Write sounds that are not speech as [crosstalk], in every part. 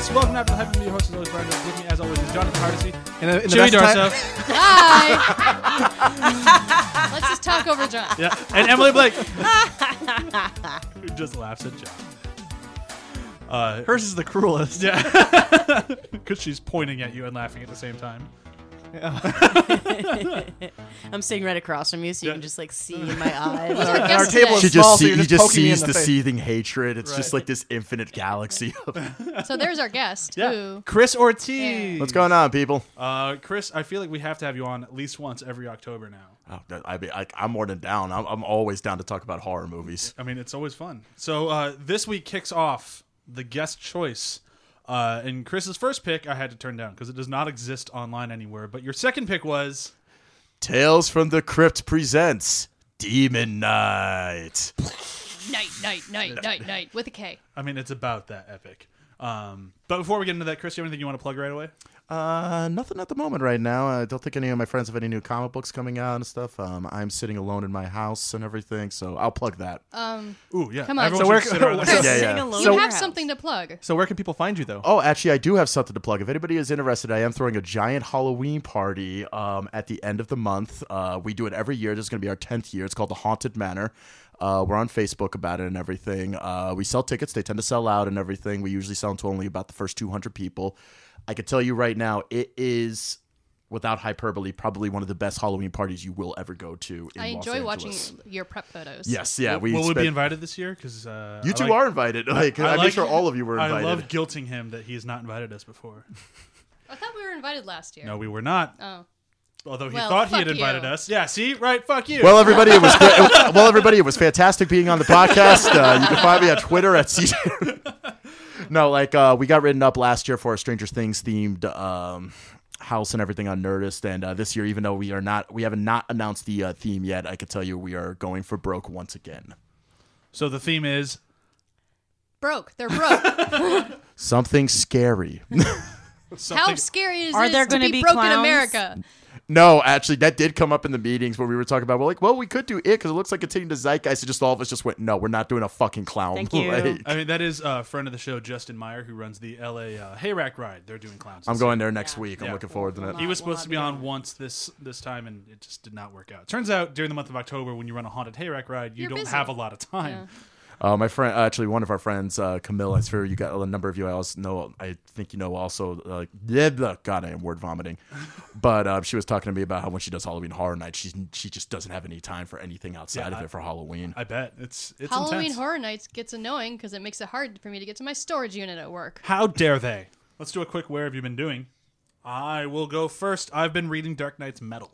So fuck yes, welcome to After the Hype. I'm your host as always, Brian. With me as always is Jonathan Hardesty, And the, in the Jimmy best time- Darso, Hi. [laughs] Let's just talk over John. yeah, and Emily Blake. Who [laughs] just laughs at John. Uh, Hers is the cruelest. yeah, [laughs] because she's pointing at you and laughing at the same time. [laughs] I'm sitting right across from you, so you Yeah. can just like see in my eyes. Our And our guest table is She small, just, so see, you're he just just poking me in sees the the, face. seething hatred. It's just Right. like this infinite galaxy. Of, [laughs] So there's our guest. Who? Chris Ortiz. what's going on, people? Uh, Chris, I feel like we have to have you on at least once every October now. Oh, I, I, I'm more than down. I'm, I'm always down to talk about horror movies. I mean, it's always fun. So uh, this week kicks off the guest choice. Uh, and Chris's first pick I had to turn down because it does not exist online anywhere. But your second pick was Tales from the Crypt presents Demon Night. Night, night, night, night, night. With a K. I mean, it's about that epic. Um, but before we get into that, Chris, you have anything you want to plug right away? Uh, nothing at the moment right now. I don't think any of my friends have any new comic books coming out and stuff. Um, I'm sitting alone in my house and everything, so I'll plug that. Um, Ooh, yeah. Come on. Everyone So where- should sit around [laughs] the Yeah, Sitting yeah. alone you in have something to plug. So where can people find you though? Oh, actually, I do have something to plug. If anybody is interested, I am throwing a giant Halloween party um, at the end of the month. Uh, we do it every year. This is going to be our 10th year. It's called the Haunted Manor. Uh, we're on Facebook about it and everything. Uh, we sell tickets. They tend to sell out and everything. We usually sell to only about the first 200 people. I can tell you right now, it is, without hyperbole, probably one of the best Halloween parties you will ever go to. In I Los enjoy watching your prep photos. Yes, yeah. We Will we be invited this year? Because uh, You two like- are invited. [laughs] Like, I, I am like- sure all of you were invited. I love guilting him that he has not invited us before. [laughs] I thought we were invited last year. No, we were not. Oh. Although he Well, thought he had invited you. us. Yeah, see? Right, fuck you. Well, everybody, it was [laughs] great. well, everybody, it was fantastic being on the podcast. Uh, you can find me on Twitter at CJ. [laughs] no, like uh, we got written up last year for a Stranger Things themed um, house and everything on Nerdist, and uh, this year, even though we are not, we have not not announced the uh, theme yet. I can tell you, we are going for broke once again. so the theme is Broke. They're broke. [laughs] Something scary. [laughs] How scary is Are it there to gonna be, be broke in clowns? America? No, actually, that did come up in the meetings where we were talking about. We're like, well, we could do it because it looks like it's hitting the zeitgeist. And just all of us just went, no, we're not doing a fucking clown. Thank [laughs] you. Like, I mean, that is a friend of the show, Justin Meyer, who runs the LA uh, Hayrack ride. They're doing clowns. I'm going there next Yeah. week. I'm Yeah. looking forward to that. He was We'll supposed to be be on going. once this this time, and it just did not work out. Turns out during the month of October, when you run a haunted hayrack ride, you You're don't busy. have a lot of time. Uh, my friend, actually, one of our friends, uh, Camille. I'm sure you got a number of you. I also know. I think you know also. Uh, yeah, the- God, I am word vomiting. [laughs] But uh, she was talking to me about how when she does Halloween Horror Night, she's she just doesn't have any time for anything outside Yeah, of I- it for Halloween. I bet it's it's Halloween intense. Horror Nights gets annoying because it makes it hard for me to get to my storage unit at work. How dare they? Let's do a quick where have you been doing? I will go first. I've been reading Dark Nights Metal.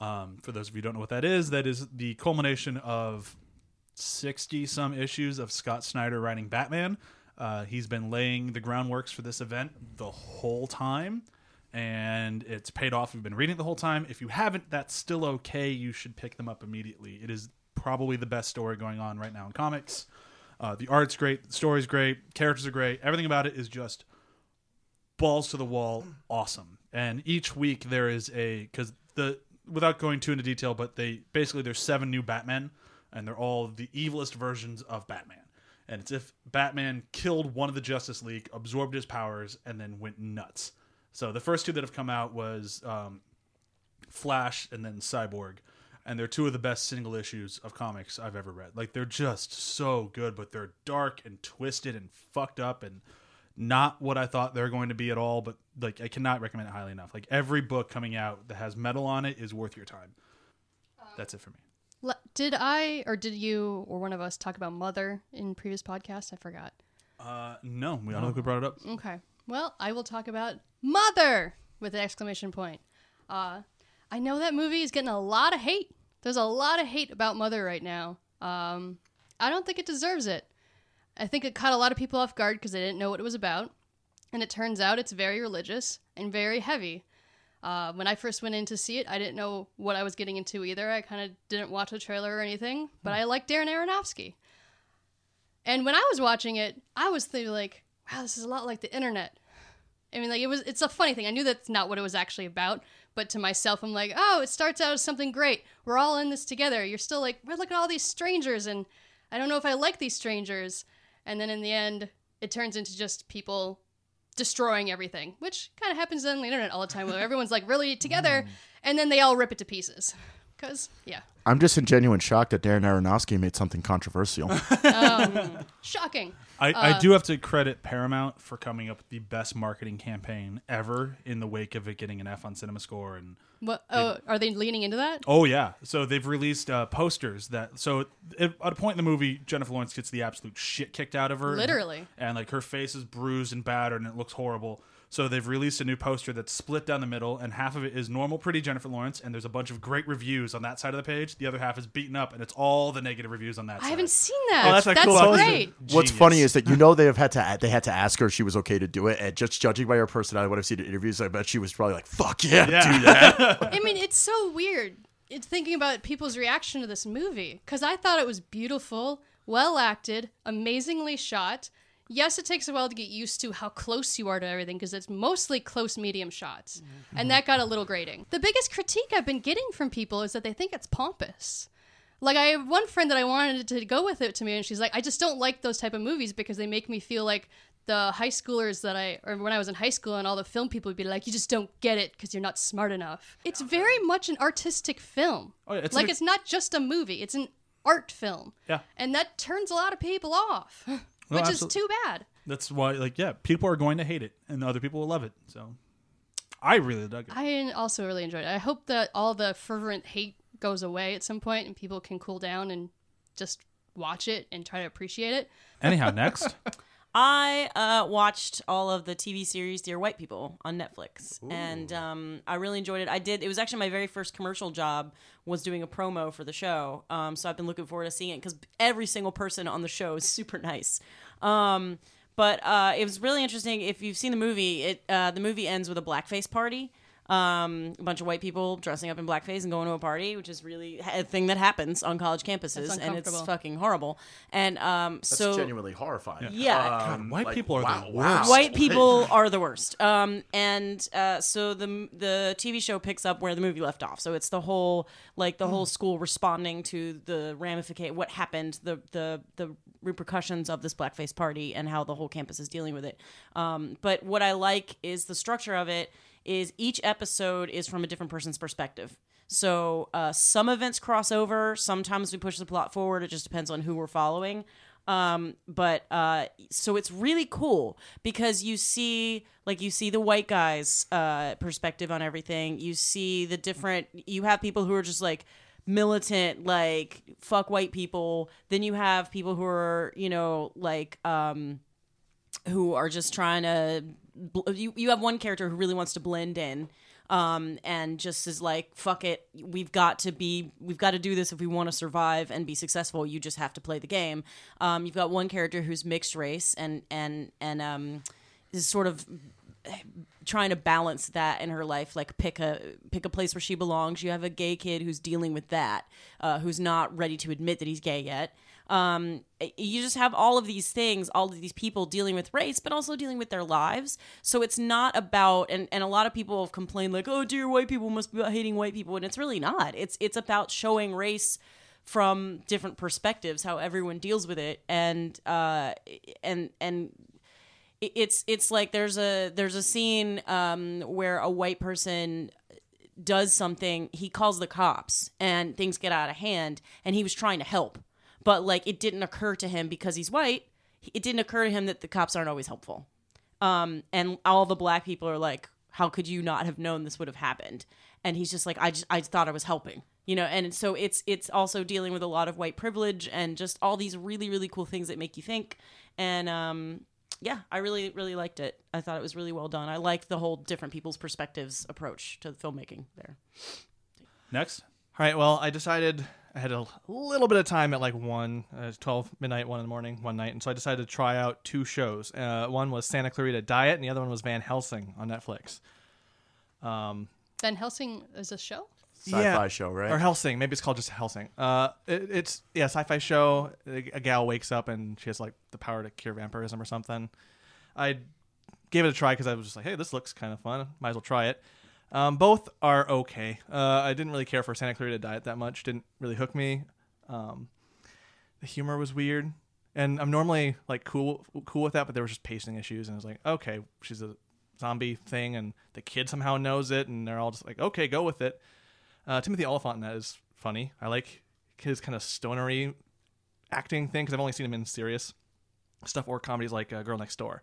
Um, for those of you who don't know what that is, that is the culmination of 60 some issues of Scott Snyder writing Batman. Uh, he's been laying the groundworks for this event the whole time, and it's paid off. We've been reading it the whole time. If you haven't, that's still okay. You should pick them up immediately. It is probably the best story going on right now in comics. Uh, the art's great, the story's great, characters are great. Everything about it is just balls to the wall, awesome. And each week there is a because the without going too into detail, but they basically there's seven new Batmen, and they're all the evilest versions of Batman. And it's if Batman killed one of the Justice League, absorbed his powers, and then went nuts. So the first two that have come out was um, Flash and then Cyborg. And they're two of the best single issues of comics I've ever read. Like they're just so good, but they're dark and twisted and fucked up and not what I thought they're going to be at all. But like I cannot recommend it highly enough. Like every book coming out that has metal on it is worth your time. That's it for me. Did I or did you or one of us talk about Mother in previous podcasts? I forgot. Uh, no, we don't think we brought it up. Okay. Well, I will talk about Mother with an exclamation point. Uh, I know that movie is getting a lot of hate. There's a lot of hate about Mother right now. Um, I don't think it deserves it. I think it caught a lot of people off guard because they didn't know what it was about. And it turns out it's very religious and very heavy. Uh, when I first went in to see it, I didn't know what I was getting into either. I kind of didn't watch the trailer or anything, but I like Darren Aronofsky. And when I was watching it, I was thinking like, wow, this is a lot like the internet. I mean, like it was. It's a funny thing. I knew that's not what it was actually about, but to myself, I'm like, oh, it starts out as something great. We're all in this together. You're still like, well, look at all these strangers, and I don't know if I like these strangers. And then in the end, it turns into just people destroying everything, which kind of happens on the internet all the time where everyone's like really together and then they all rip it to pieces. Because, yeah. I'm just in genuine shock that Darren Aronofsky made something controversial. [laughs] Shocking. I, I do have to credit Paramount for coming up with the best marketing campaign ever in the wake of it getting an F on Cinema Score and What? Oh, are they leaning into that? Oh yeah, so they've released uh, posters that. So if, at a point in the movie, Jennifer Lawrence gets the absolute shit kicked out of her, and- Literally. and, like her face is bruised and battered, and it looks horrible. So they've released a new poster that's split down the middle, and half of it is normal, pretty Jennifer Lawrence, and there's a bunch of great reviews on that side of the page. The other half is beaten up, and it's all the negative reviews on that. I side. haven't seen that. Oh, that's a cool great. What's Genius. funny is that you know they have had to they had to ask her if she was okay to do it, and just judging by her personality, what I've seen in interviews, I bet she was probably like, "Fuck yeah, Yeah. do that." [laughs] I mean, it's so weird. It's thinking about people's reaction to this movie because I thought it was beautiful, well acted, amazingly shot. Yes, it takes a while to get used to how close you are to everything because it's mostly close medium shots, mm-hmm. and that got a little grating. The biggest critique I've been getting from people is that they think it's pompous. Like I have one friend that I wanted to go with it to me, and she's like, "I just don't like those type of movies because they make me feel like the high schoolers that I, or when I was in high school, and all the film people would be like, you just don't get it because you're not smart enough." It's very much an artistic film. Oh, yeah, it's like an- it's not just a movie; it's an art film. Yeah. and that turns a lot of people off, [laughs] which is too bad. That's why, like, yeah, people are going to hate it, and other people will love it. So, I really dug it. I also really enjoyed it. I hope that all the fervent hate goes away at some point and people can cool down and just watch it and try to appreciate it. Anyhow, next. [laughs] I uh, watched all of the TV series Dear White People on Netflix, and um, I really enjoyed it. I did. It was actually my very first commercial job was doing a promo for the show, um, so I've been looking forward to seeing it because every single person on the show is [laughs] super nice. Um, but uh, it was really interesting. If you've seen the movie, it uh, the movie ends with a blackface party. Um, a bunch of white people dressing up in blackface and going to a party, which is really a thing that happens on college campuses, and it's fucking horrible. And um, That's so genuinely horrifying. Yeah. Um, white people are the wow, worst. wow. white people [laughs] are the worst. Um, and uh, so the the TV show picks up where the movie left off. So it's the whole like the whole school responding to the ramification, what happened, the the the repercussions of this blackface party, and how the whole campus is dealing with it. Um, but what I like is the structure of it. Is each episode is from a different person's perspective. So uh, some events cross over. Sometimes we push the plot forward. It just depends on who we're following. Um, but uh, so it's really cool because you see, like, you see the white guy's uh, perspective on everything. You see the different. You have people who are just like militant, like fuck white people. Then you have people who are, you know, like um, who are just trying to you you have one character who really wants to blend in um and just is like fuck it. We've got to be we've got to do this if we want to survive and be successful. You just have to play the game. Um you've got one character who's mixed race and and and um is sort of trying to balance that in her life like pick a pick a place where she belongs. You have a gay kid who's dealing with that uh, who's not ready to admit that he's gay yet um, you just have all of these things all of these people dealing with race but also dealing with their lives. So it's not about and, and a lot of people have complained like oh dear white people must be hating white people and it's really not. It's it's about showing race from different perspectives how everyone deals with it. And uh and and it's it's like there's a there's a scene um, where a white person does something he calls the cops and things get out of hand and he was trying to help but like it didn't occur to him because he's white it didn't occur to him that the cops aren't always helpful. Um, and all the black people are like how could you not have known this would have happened? And he's just like i just i thought i was helping you know? And so it's it's also dealing with a lot of white privilege and just all these really really cool things that make you think. And um yeah i really really liked it. I thought it was really well done. I liked the whole different people's perspectives approach to the filmmaking there. Next. All right. Well, I decided I had a little bit of time at like one, uh, twelve midnight, one in the morning, one night, and so I decided to try out two shows. Uh, one was Santa Clarita Diet, and the other one was Van Helsing on Netflix. Um, Van Helsing is a show? Sci-fi Yeah. show, right? or Helsing. Maybe it's called just Helsing. Uh, it, it's yeah, sci-fi show. A, a gal wakes up and she has like the power to cure vampirism or something. I gave it a try because I was just like, hey, this looks kind of fun. Might as well try it. Um, both are okay. Uh, I didn't really care for Santa Clarita Diet that much. Didn't really hook me. Um, the humor was weird. and I'm normally like cool cool with that, but there was just pacing issues, and I was like, okay, she's a zombie thing, and the kid somehow knows it, and they're all just like, okay, go with it. Uh, Timothy Olyphant in that is funny. I like his kind of stonery acting thing because I've only seen him in serious stuff or comedies like uh, Girl Next Door.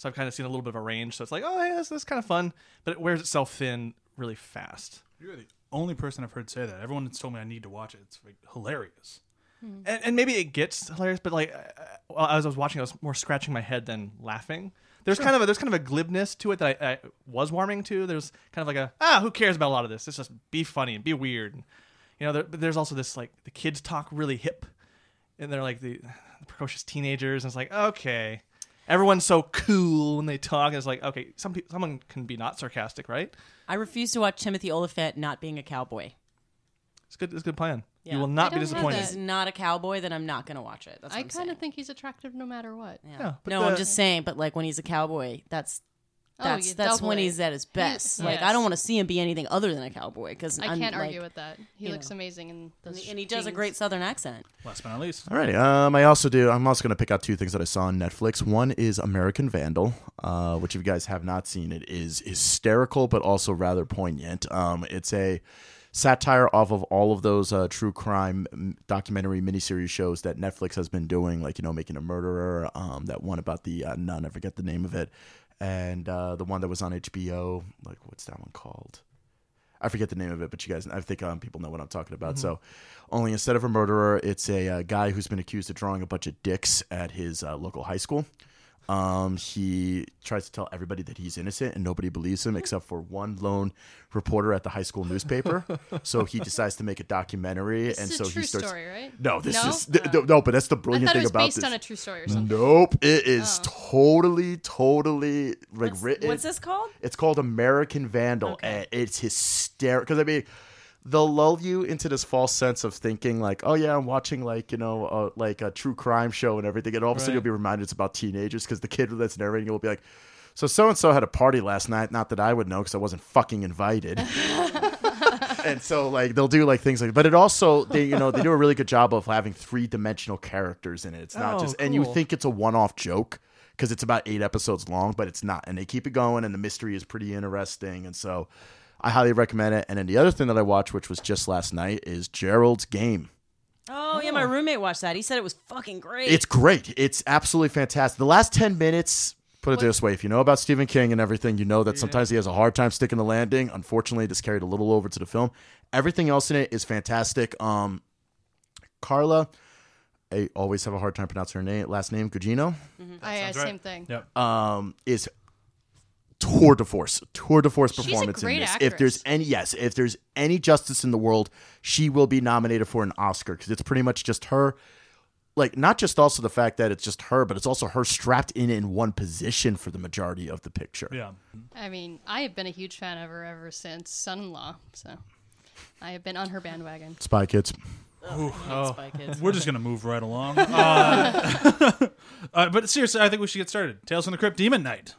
So I've kind of seen a little bit of a range. So it's like, oh, yeah, this, this is kind of fun, but it wears itself thin really fast. You're the only person I've heard say that. Everyone has told me I need to watch it. It's like hilarious. and, and maybe it gets hilarious, but like uh, as I was watching, I was more scratching my head than laughing. There's kind of a, there's kind of a glibness to it that I, I was warming to. There's kind of like a ah, who cares about a lot of this? It's just be funny and be weird. And, You know, there, but there's also this like the kids talk really hip, and they're like the, [sighs] the precocious teenagers, and it's like okay, everyone's so cool when they talk. And it's like okay, some people, someone can be not sarcastic, right? I refuse to watch Timothy Olyphant not being a cowboy. It's good. It's a good plan. Yeah. You will not I be don't know disappointed. that. He's not a cowboy, then I'm not going to watch it. That's what I I'm kind saying. of think he's attractive no matter what. Yeah. Yeah, but no, I'm just saying. But like when he's a cowboy, that's that's yeah, that's when he's at his best. Like I don't want to see him be anything other than a cowboy because I can't like, argue with that. He looks know. amazing in And those he, and he does a great southern accent. Last but not least. All right. Um, I also do. I'm also going to pick out two things that I saw on Netflix. One is American Vandal, uh, which if you guys have not seen, it is hysterical but also rather poignant. Um, it's a satire off of all of those uh, true crime documentary miniseries shows that Netflix has been doing, like you know, making a murderer. Um, that one about the uh, nun, I forget the name of it, and uh, the one that was on HBO. Like what's that one called? I forget the name of it, but you guys, I think um, people know what I'm talking about. So, only instead of a murderer, it's a, uh guy who's been accused of drawing a bunch of dicks at his uh, local high school. Um, he tries to tell everybody that he's innocent, and nobody believes him except for one lone reporter at the high school newspaper. [laughs] so he decides to make a documentary, This and is so a true he starts. story, right? No, this No? is th- th- no, but that's the I brilliant it thing was about based this. on a true story or something. Nope, it is Oh. totally, totally like What's, written. what's this called? It's called American Vandal, Okay. and it's hysterical. Because I mean, they'll lull you into this false sense of thinking like, oh yeah, I'm watching like you know, uh, like a true crime show and everything, and all of a sudden Right. you'll be reminded it's about teenagers because the kid that's narrating it will be like. So so and so had a party last night. Not that I would know because I wasn't fucking invited. [laughs] and so like they'll do like things like, but it also they you know they do a really good job of having three dimensional characters in it. It's not Oh, just and you think it's a one off joke because it's about eight episodes long, but it's not. And they keep it going, and the mystery is pretty interesting. And so I highly recommend it. And then the other thing that I watched, which was just last night, is Gerald's Game. Oh, yeah, my roommate watched that. He said it was fucking great. It's great. It's absolutely fantastic. The last 10 minutes, put it this way if you know about Stephen King and everything, you know that sometimes he has a hard time sticking the landing. Unfortunately, this carried a little over to the film. Everything else in it is fantastic. Um, Carla, I always have a hard time pronouncing her name, last name, Gugino, I, yeah, sounds right. same thing. Yep. um, is tour de force, tour de force She's a performance great in this. If there's any, yes, if there's any justice in the world, she will be nominated for an Oscar because it's pretty much just her. Like not just also the fact that it's just her, but it's also her strapped in in one position for the majority of the picture. Yeah. I mean, I have been a huge fan of her ever since Son-in-Law, so I have been on her bandwagon. Spy Kids. oh. Spy Kids. We're just gonna move right along. [laughs] Uh, [laughs] uh, but seriously, I think we should get started. Tales from the Crypt, Demon Night.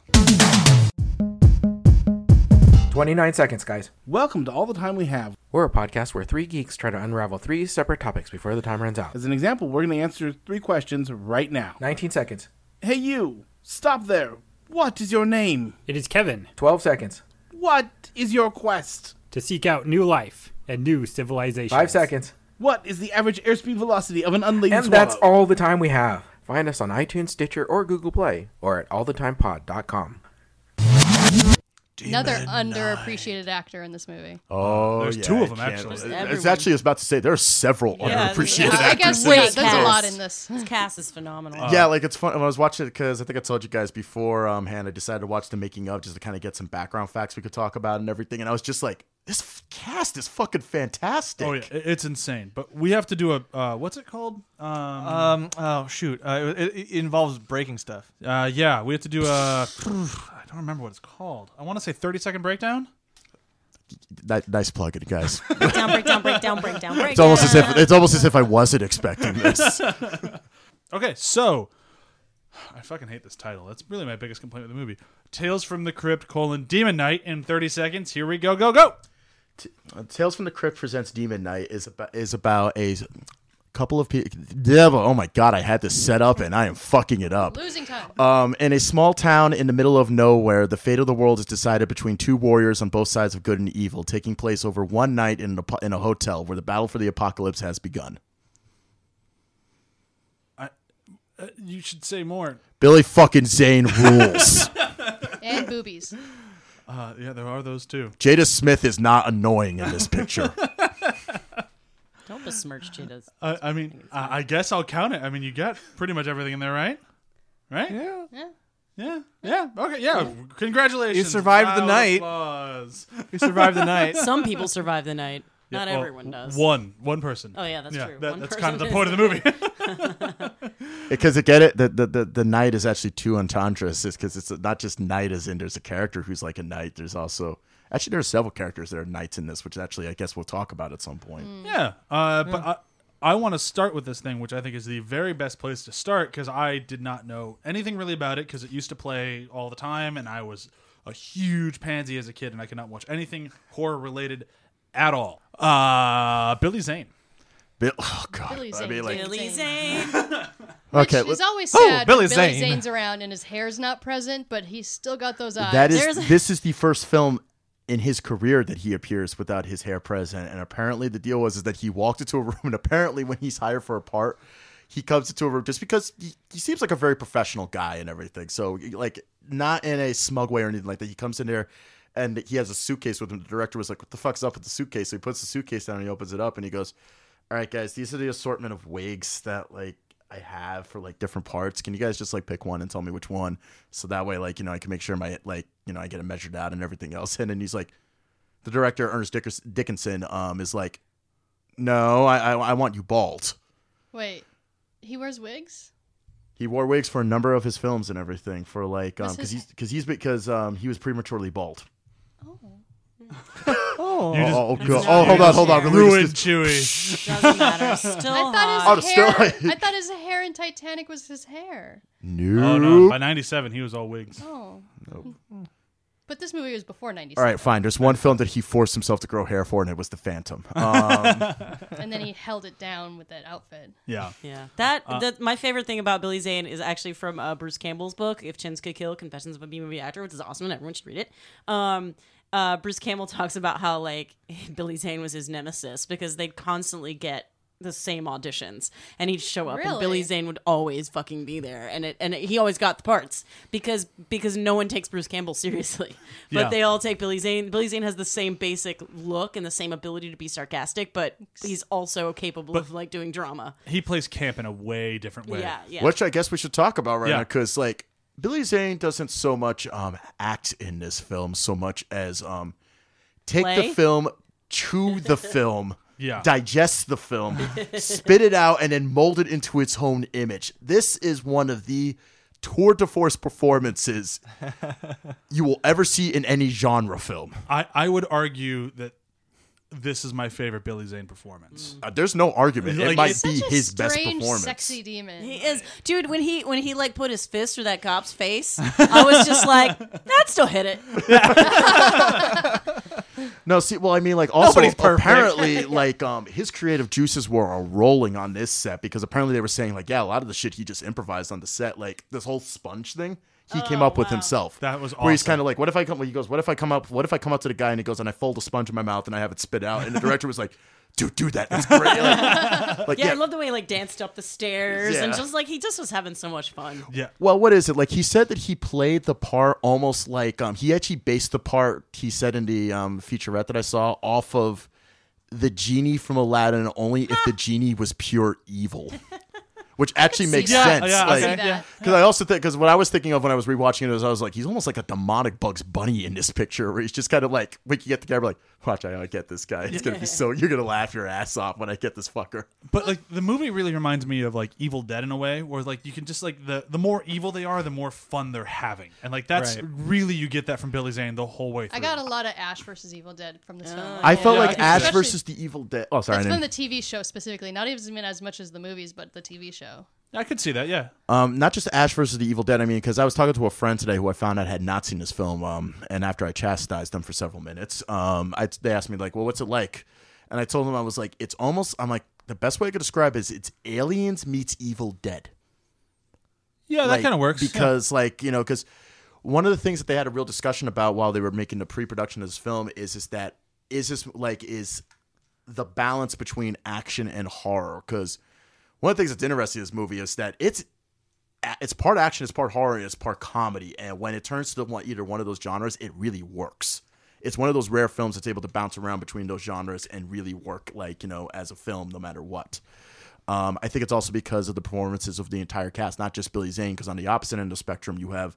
29 seconds, guys. Welcome to All the Time We Have. We're a podcast where three geeks try to unravel three separate topics before the time runs out. As an example, we're going to answer three questions right now. 19 seconds. Hey, you! Stop there! What is your name? It is Kevin 12 seconds. What is your quest? to seek out new life and new civilizations. 5 seconds. What is the average airspeed velocity of an unladen And swallow? that's all the time we have. Find us on iTunes, Stitcher, or Google Play, or at allthetimepod.com. Another underappreciated actor in this movie. Oh, There's yeah, two of I them, can't- actually. It's Everyone. actually I was about to say there are several Yeah, underappreciated yeah. I guess in Wait, there's, there's a lot in this. This cast is phenomenal. yeah, like it's fun. When I was watching it because I think I told you guys before, um, hand I decided to watch the making of just to kind of get some background facts we could talk about and everything. And I was just like, this f- cast is fucking fantastic. Oh yeah, it- it's insane. But we have to do a uh, what's it called? Um, Um. Oh shoot. Uh, it, it involves breaking stuff. uh, yeah, we have to do a. [sighs] [sighs] I don't remember what it's called. I want to say thirty second breakdown. Ni- nice plug, it guys. breakdown, [laughs] breakdown, breakdown, breakdown, breakdown. It's almost as if it's almost as if I wasn't expecting this. [laughs] [laughs] Okay, so I fucking hate this title. That's really my biggest complaint with the movie. Tales from the Crypt: colon Demon Night in thirty seconds. Here we go, go, go. Uh, Tales from the Crypt presents Demon Night is about is about a couple of people. Oh my god, I had this set up and I am fucking it up. Losing time. Um, in a small town in the middle of nowhere, the fate of the world is decided between two warriors on both sides of good and evil, taking place over one night in a, in a hotel where the battle for the apocalypse has begun. Uh, you should say more. Billy fucking Zane rules. [laughs] and boobies. Uh, yeah, there are those too. Jada Smith is not annoying in this picture. [laughs] Don't besmirch cheetahs. Uh, I mean, I, I guess I'll count it. I mean, you got pretty much everything in there, right? Right? Yeah. Yeah. Yeah. Yeah. Okay. Yeah. Congratulations. You survived the night. Applause. We survived the night. [laughs] Some people survive the night. Not Well, everyone does. One. One person. Oh yeah, that's yeah, true. that- One that's kind of the point of the movie. [laughs] Because to get it, the, the the the knight is actually two entendres. It's because it's not just knight as in there's a character who's like a knight. There's also actually there are several characters that are knights in this, which actually I guess we'll talk about at some point. Yeah, uh, but I, I want to start with this thing, which I think is the very best place to start because I did not know anything really about it because it used to play all the time, and I was a huge pansy as a kid, and I could not watch anything horror related at all. Uh, Billy Zane. Bill, oh god, Billy I Zane. mean, like, Billy Zane. Zane. [laughs] [laughs] okay, Which is let- always Oh, sad. Billy when Billy Zane. Zane's around and his hair's not present, but he's still got those eyes. that There's- this is the first film in his career that he appears without his hair present, and apparently the deal was is that he walked into a room, and apparently when he's hired for a part, he comes into a room just because he, he seems like a very professional guy and everything. So like not in a smug way or anything like that. He comes in there. And he has a suitcase with him. The director was like, "What the fuck's up with the suitcase?" So he puts the suitcase down and he opens it up and he goes, "All right, guys, these are the assortment of wigs that like I have for like different parts. Can you guys just like pick one and tell me which one? So that way, like you know, I can make sure my like you know I get it measured out and everything else." [laughs] And then he's like, the director Ernest Dickerson um is like, "No, I I, I want you bald." Wait, he wears wigs? He wore wigs for a number of his films and everything for like um because he's because he's because um he was prematurely bald. Oh. oh. You just- oh, oh God. oh, hold on, hold on. fair. Release Ruined this- Chewy. Doesn't matter. [laughs] Still I thought Oh, his still- hair. I thought his hair in Titanic was his hair. No. Oh no! By '97, he was all wigs. Oh. But this movie was before All '97, right, fine. There's one film that he forced himself to grow hair for, and it was The Phantom. [laughs] Um, and then he held it down with that outfit. Yeah. Yeah, that Uh, that my favorite thing about Billy Zane is actually from uh, Bruce Campbell's book, "If Chins Could Kill: Confessions of a B Movie Actor," which is awesome and everyone should read it. Um, uh, Bruce Campbell [laughs] talks about how like [laughs] Billy Zane was his nemesis because they'd constantly get the same auditions, and he'd show up, and Billy Zane would always fucking be there, and it and it, he always got the parts because because no one takes Bruce Campbell [laughs] seriously, but Yeah. they all take Billy Zane. Billy Zane has the same basic look and the same ability to be sarcastic, but he's also capable of like doing drama. He plays camp in a way different way. Yeah, yeah. Which I guess we should talk about right Yeah. now, because like Billy Zane doesn't so much um, act in this film so much as um, take Play? the film, to the [laughs] film, Yeah. digest the film, [laughs] spit it out, and then mold it into its own image. This is one of the tour de force performances [laughs] you will ever see in any genre film. I, I would argue that this is my favorite Billy Zane performance. Uh, there's no argument. Like, it might be Such a his best strange, performance. sexy demon. He is, dude. When he when he like put his fist through that cop's face, [laughs] I was just like, that still hit it. No, see, well, I mean, like, also apparently, [laughs] like, um, his creative juices were rolling on this set because apparently they were saying, like, yeah, a lot of the shit he just improvised on the set, like this whole sponge thing, he came up with himself. That was awesome. where he's kind of like, what if I come? He goes, what if I come up? What if I come up to the guy and he goes, and I fold a sponge in my mouth and I have it spit out, and the director was like, dude, do that. That's great. Like, [laughs] like, Yeah, yeah, I love the way he like danced up the stairs and just like he just was having so much fun. Yeah. Well, what is it? Like he said that he played the part almost like um he actually based the part he said in the um featurette that I saw off of the genie from Aladdin only if the [laughs] genie was pure evil. Which actually makes that. sense. Yeah, like, okay. See that. because I also think because what I was thinking of when I was rewatching it was I was like he's almost like a demonic Bugs Bunny in this picture where he's just kind of like when you get the camera like watch I get this guy it's gonna be so you're gonna laugh your ass off when I get this fucker But like the movie really reminds me of like Evil Dead in a way, where like you can just like the the more evil they are, the more fun they're having, and like that's Right. really you get that from Billy Zane the whole way through. I got a lot of Ash versus Evil Dead from this film. I felt Yeah, like Ash versus the Evil Dead oh sorry I That's from the TV show specifically, not even as much as the movies, but the TV show. I could see that. Yeah. Um, not just Ash versus the Evil Dead. I mean, because I was talking to a friend today who I found out had not seen this film. Um, and after I chastised them for several minutes, um, I, they asked me like, "Well, what's it like?" And I told them I was like, "It's almost." I'm like, the best way I could describe it is it's Aliens meets Evil Dead. Yeah, that Like, kind of works. yeah. because like you know because one of the things that they had a real discussion about while they were making the pre-production of this film is is that is this like is the balance between action and horror because one of the things that's interesting in this movie is that it's it's part action, it's part horror, and it's part comedy. And when it turns to the one, either one of those genres, it really works. It's one of those rare films that's able to bounce around between those genres and really work, like you know, as a film, no matter what. Um, I think it's also because of the performances of the entire cast, not just Billy Zane. Because on the opposite end of the spectrum, you have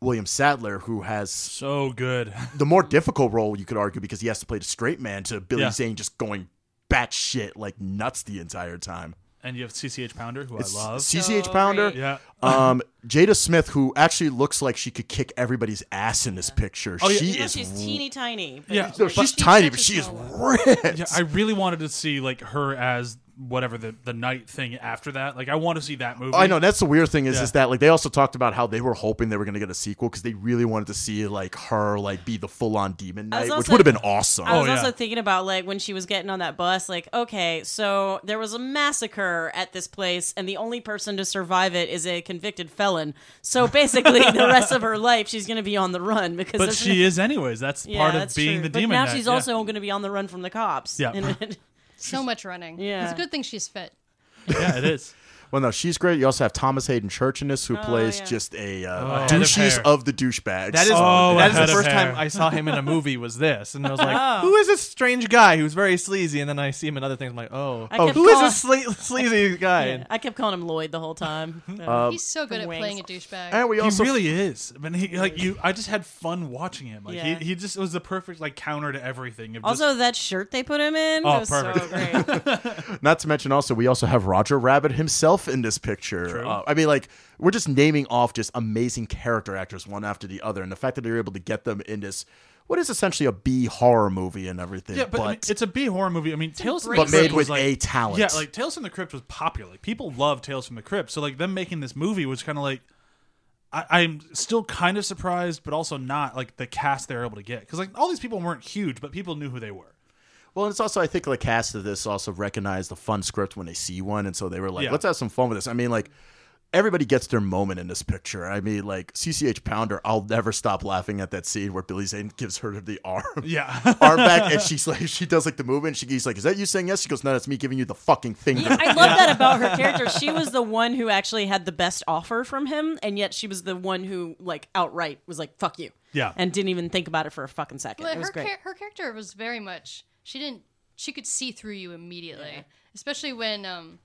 William Sadler, who has so good. [laughs] the more difficult role, you could argue, because he has to play the straight man to Billy Yeah. Zane just going batshit like nuts the entire time. And you have CCH Pounder, who It's I love. CCH So Pounder. great. yeah. Um, Jada Smith, who actually looks like she could kick everybody's ass in this picture. Oh, yeah. She You know, is. she's teeny tiny. but Yeah. no, like, she's tiny, but she is so ripped. Yeah, I really wanted to see like her as whatever the the night thing after that. Like I want to see that movie. I know that's the weird thing is Yeah. is that like they also talked about how they were hoping they were going to get a sequel because they really wanted to see like her like be the full on demon I was knight, which would have been awesome. I was Oh, yeah. also thinking about like when she was getting on that bus, like, okay, so there was a massacre at this place, and the only person to survive it is a convicted felon. So basically, the [laughs] rest of her life, she's going to be on the run because But there's she is anyways. That's Yeah, part of that's being true. the but demon. Now knight, she's yeah. also going to be on the run from the cops. Yeah. [laughs] And- So much running. Yeah. It's a good thing she's fit. yeah, it is. Well, no, she's great. You also have Thomas Haden Church in this, who plays yeah. just a Oh, uh, head of hair. of the douchebags. That is Oh, that is head the of first hair. time I saw him in a movie was this, and I was like, Oh. "Who is this strange guy who's very sleazy?" And then I see him in other things. I'm like, "Oh, I oh, kept who is calling- this sle- sleazy guy?" Yeah, I kept calling him Lloyd the whole time. [laughs] Uh, He's so good at Wings. playing a douchebag. and we He also really is. I mean, he like you. I just had fun watching him. Like Yeah. he, he just was the perfect like counter to everything. of just- also, that shirt they put him in Oh, was perfect. so great. [laughs] Not to mention, also, we also have Roger Rabbit himself in this picture. Uh, I mean, like, we're just naming off just amazing character actors one after the other, and the fact that they're able to get them in this, what is essentially a B horror movie and everything, yeah, but, I mean, it's a B horror movie. I mean, Tales from the but Crypt made was with like, a talent. Yeah, like Tales from the Crypt was popular. Like people love Tales from the Crypt. So like them making this movie was kind of like. I, I'm still kind of surprised, but also not like the cast they're able to get because like all these people weren't huge, but people knew who they were. Well, and it's also I think the cast of this also recognized the fun script when they see one, and so they were like, Yeah. "Let's have some fun with this." I mean, like everybody gets their moment in this picture. I mean, like CCH Pounder, I'll never stop laughing at that scene where Billy Zane gives her the arm, Yeah, [laughs] arm back, and [laughs] she's like, she does like the movement. She, he's like, "Is that you saying yes?" She goes, "No, that's me giving you the fucking finger." Yeah, I love that about her [laughs] character. She was the one who actually had the best offer from him, and yet she was the one who, like, outright was like, "Fuck you," Yeah. and didn't even think about it for a fucking second. Well, it was her, great. char- her character was very much she didn't she could see through you immediately especially when um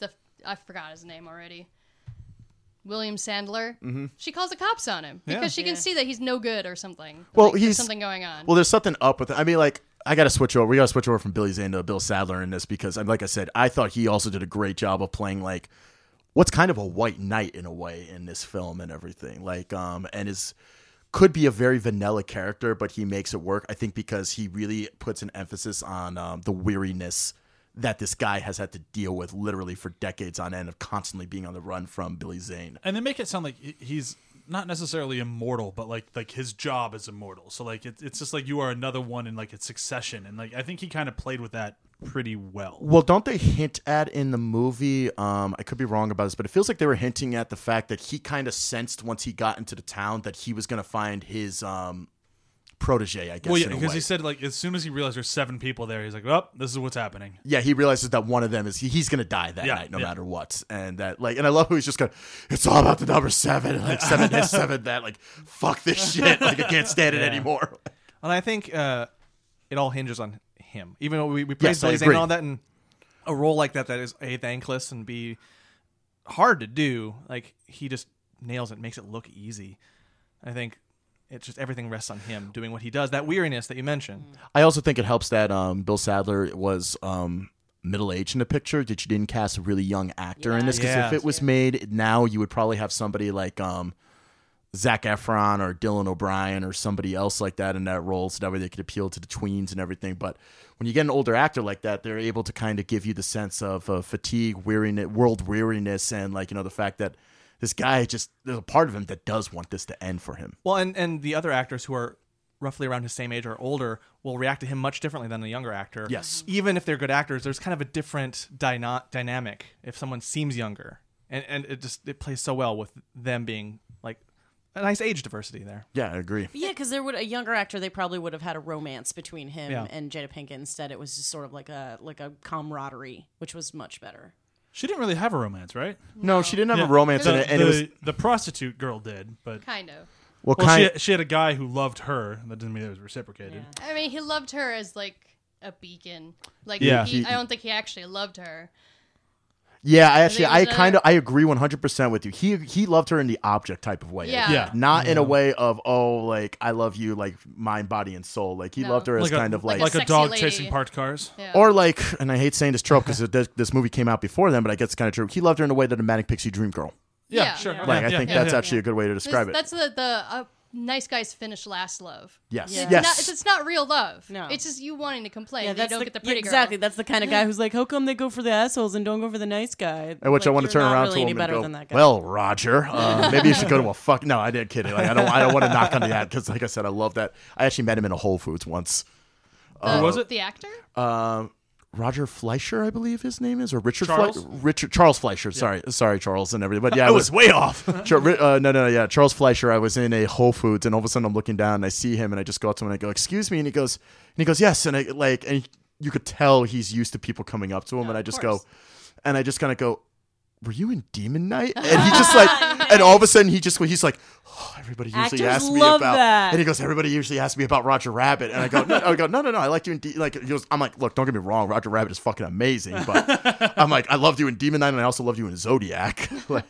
the i forgot his name already william sadler Mm-hmm. she calls the cops on him because she can Yeah. see that he's no good or something Well, Like, there's he's- something going on Well, there's something up with it. I mean, like, I got to switch over. We got to switch over from Billy Zane to Bill Sadler in this because, like I said, I thought he also did a great job of playing like what's kind of a white knight in a way in this film and everything. Like, um, and is could be a very vanilla character, but he makes it work. I think because he really puts an emphasis on um, the weariness that this guy has had to deal with literally for decades on end of constantly being on the run from Billy Zane. and they make it sound like he's not necessarily immortal, but like like his job is immortal. So like it, it's just like you are another one in like its succession, and like I think he kind of played with that pretty well. Well, don't they hint at in the movie? Um, I could be wrong about this, but it feels like they were hinting at the fact that he kind of sensed once he got into the town that he was going to find his um, protege. I guess. Well, yeah, because he said like as soon as he realized there's seven people there, he's like, "Oh, this is what's happening." yeah, he realizes that one of them is he, he's going to die that Yeah, night, no yeah. matter what, and that like, and I love who he's just going. It's all about the number seven, like seven this, [laughs] seven that, like fuck this shit, like I can't stand it Yeah. anymore. And I think uh, it all hinges on him. Even though we, we praise Yes, Billy Zane and all that, and a role like that that is a thankless and b hard to do, like he just nails it, makes it look easy. I think it's just everything rests on him doing what he does. That weariness that you mentioned. I also think it helps that um, Bill Sadler was um, middle aged in the picture. That you didn't cast a really young actor in this because Yeah. if it was made now, you would probably have somebody like um, Zac Efron or Dylan O'Brien or somebody else like that in that role, so that way they could appeal to the tweens and everything. But when you get an older actor like that, they're able to kind of give you the sense of uh, fatigue, weariness, world weariness, and like you know the fact that this guy just there's a part of him that does want this to end for him. Well, and and the other actors who are roughly around his same age or older will react to him much differently than a younger actor. Yes. Even if they're good actors, there's kind of a different dyna- dynamic if someone seems younger. And and it just it plays so well with them being like a nice age diversity there. Yeah, I agree. Yeah, because there would a younger actor, they probably would have had a romance between him Yeah. and Jada Pinkett. Instead, it was just sort of like a like a camaraderie, which was much better. She didn't really have a romance, right? No, she didn't have Yeah. a romance the, in it, and the, it was the prostitute girl did, but Kind of. well, well, kind. she, she had a guy who loved her. That doesn't mean it was reciprocated. I mean, he loved her as like a beacon. Like, Yeah. he, He- I don't think he actually loved her. Yeah, I actually, I kind of, I agree one hundred percent with you. He he loved her in the object type of way. Yeah. Yeah. Not in a way of oh, like I love you, like mind, body, and soul. Like he No. loved her as a, kind of like, like, a sexy dog lady. chasing parked cars. Yeah. or like, and I hate saying this trope because this, [laughs] this movie came out before then, but I guess it's kind of true. He loved her in a way that a manic pixie dream girl. Yeah, Yeah. sure. Yeah. Okay, Like I think yeah, that's yeah. actually a good way to describe it. That's the the uh, nice guys finish last love. yes, Yeah. It's yes. Not, it's, it's not real love. No. It's just you wanting to complain. Yeah, that you don't the, get the yeah, pretty girl. exactly. That's the kind of guy who's like, how come they go for the assholes and don't go for the nice guy? At which Like, I want to turn around really to him and go, "Well, Roger, uh, [laughs] maybe you should go to a fuck." No, I didn't kidding. Like I don't, I don't want to knock on the ad because, like I said, I love that. I actually met him in a Whole Foods once. The, Who was it? The actor? Um, Roger Fleischer, I believe his name is, or Richard Charles? Fle- Richard Charles Fleischer. Sorry, sorry, Charles and everybody. But yeah, [laughs] I it was way off. [laughs] Uh, no, no, no, yeah, Charles Fleischer. I was in a Whole Foods, and all of a sudden I'm looking down, and I see him, and I just go up to him, and I go, "Excuse me," and he goes, and he goes, "Yes," and I like, and you could tell he's used to people coming up to him, and I just go, and I just kind of go, "Were you in Demon Knight?" [laughs] And he just like, and all of a sudden he just he's like, oh, "Everybody usually Actors asks me love about," that. and he goes, "Everybody usually asks me about Roger Rabbit," and I go, no, "I go, no, no, no, I liked you in De-, like." He goes, "I'm like, look, don't get me wrong, Roger Rabbit is fucking amazing, but [laughs] I'm like, I loved you in Demon Knight, and I also loved you in Zodiac." [laughs] like,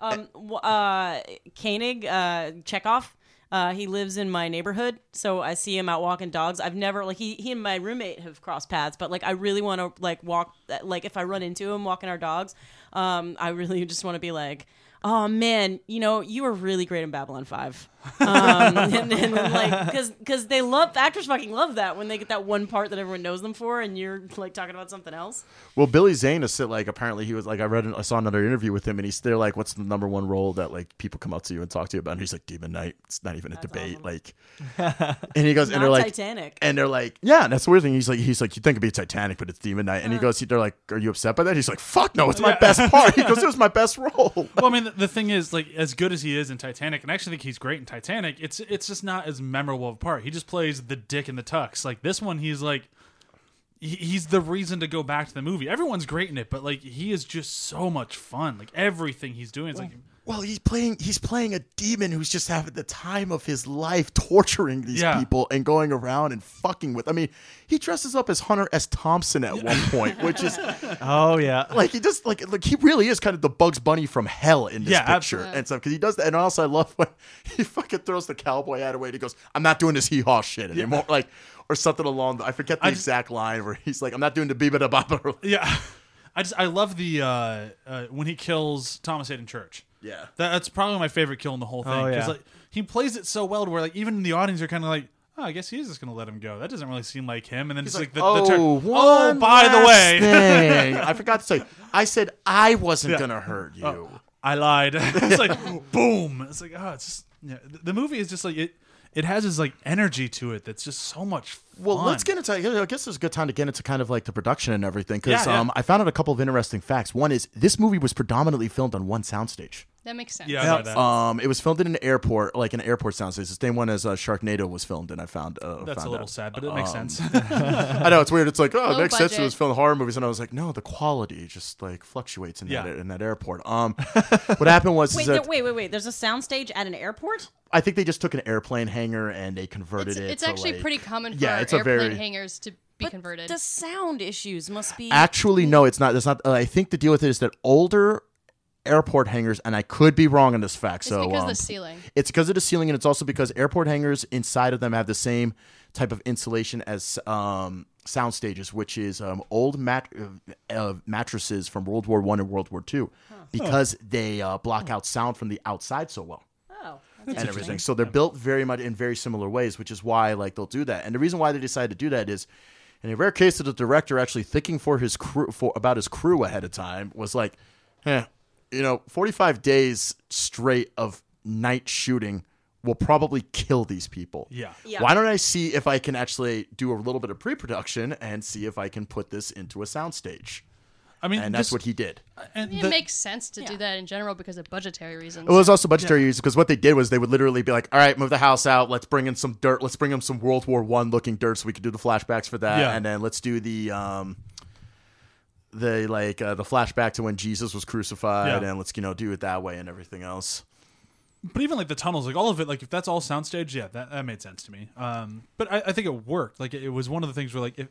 Um, uh, Koenig, uh, Chekov. Uh, he lives in my neighborhood, so I see him out walking dogs. I've never like he he and my roommate have crossed paths, but like I really want to like walk like if I run into him walking our dogs, um, I really [laughs] just want to be like, oh man, you know, you were really great in Babylon Five, um, and, [laughs] and then, like because because they love actors fucking love that when they get that one part that everyone knows them for, and you're like talking about something else. Well, Billy Zane is sit like apparently he was like I read I saw another interview with him and he's they're like what's the number one role that like people come up to you and talk to you about? And he's like Demon Knight. It's not even a debate. like [laughs] and he goes and they're like Titanic. and they're like yeah that's the weird thing. He's like he's like you think it'd be Titanic but it's Demon Knight. And he goes they're like are you upset by that? He's like fuck no it's my best part. He goes it was my [laughs] best role. Well, I mean, the, the thing is, like, as good as he is in Titanic, and I actually think he's great in Titanic, it's it's just not as memorable of a part. He just plays the dick in the tux. Like this one, he's like, he, he's the reason to go back to the movie. Everyone's great in it, but like, he is just so much fun. Like everything he's doing is like, well he's playing he's playing a demon who's just having the time of his life torturing these Yeah. people and going around and fucking with I mean he dresses up as Hunter S Thompson at one [laughs] point which is Oh yeah. like he just like like he really is kind of the Bugs Bunny from hell in this Yeah, picture absolutely. and stuff because he does that. And also, I love when [laughs] he fucking throws the cowboy hat away. and He goes, "I'm not doing this hee haw shit anymore," like or something along. The, I forget the I just- exact line where he's like, "I'm not doing the biba da baba." yeah. [laughs] I just I love the uh, uh, when he kills Thomas Haden Church. Yeah. That, that's probably my favorite kill in the whole thing. Oh, 'cause, yeah. like he plays it so well to where like even the audience are kind of like, oh, I guess he is just gonna let him go. That doesn't really seem like him. And then He's it's like, like, the, the turn- "Oh, oh, one by the way, thing. [laughs] I forgot to say, I said I wasn't Yeah. gonna hurt oh, you. I lied. [laughs] it's like [laughs] boom. It's like oh, it's just yeah. The, the movie is just like it. It has this like energy to it that's just so much. Fun. Well, let's get into. I guess it's a good time to get into kind of like the production and everything because Yeah, yeah. um, I found out a couple of interesting facts. One is this movie was predominantly filmed on one soundstage. That makes sense. Yeah, I know that. Um, it was filmed in an airport, like an airport soundstage. It's the same one as uh, Sharknado was filmed in. I found. Uh, that's a little out. sad, but it makes Um, sense. [laughs] I know it's weird. It's like oh, it Low makes sense. It was filmed horror movies, and I was like, no, the quality just like fluctuates in Yeah. that in that airport. Um, what happened was Wait, is there, wait, wait, wait. There's a soundstage at an airport. I think they just took an airplane hangar and they converted It's, it. it's to, actually like- pretty common for Yeah, it's a very- hangars to be But converted. The sound issues must be. Actually, no, it's not. It's not. Uh, I think the deal with it is that older airport hangars, and I could be wrong on this fact. it's so because um, of the ceiling. It's because of the ceiling, and it's also because airport hangars inside of them have the same type of insulation as um, sound stages, which is um, old mat- uh, uh, mattresses from World War One and World War Two, because they uh, block out sound from the outside so well oh, and everything. So they're built very much in very similar ways, which is why like they'll do that. And the reason why they decided to do that is, in a rare case of the director actually thinking for his crew for about his crew ahead of time was like, eh, you know, forty five days straight of night shooting will probably kill these people. Yeah. Yeah. Why don't I see if I can actually do a little bit of pre-production and see if I can put this into a soundstage? I mean, And that's just- what he did. and it the- makes sense to Yeah. do that in general because of budgetary reasons. It was also budgetary use because what they did was they would literally be like, "All right, move the house out. Let's bring in some dirt. Let's bring in some World War One looking dirt so we could do the flashbacks for that, Yeah. and then let's do the um, the like uh, the flashback to when Jesus was crucified, Yeah. and let's you know do it that way and everything else." But even like the tunnels, like all of it, like if that's all soundstage, yeah, that, that made sense to me. Um, but I, I think it worked. Like it, it was one of the things where like if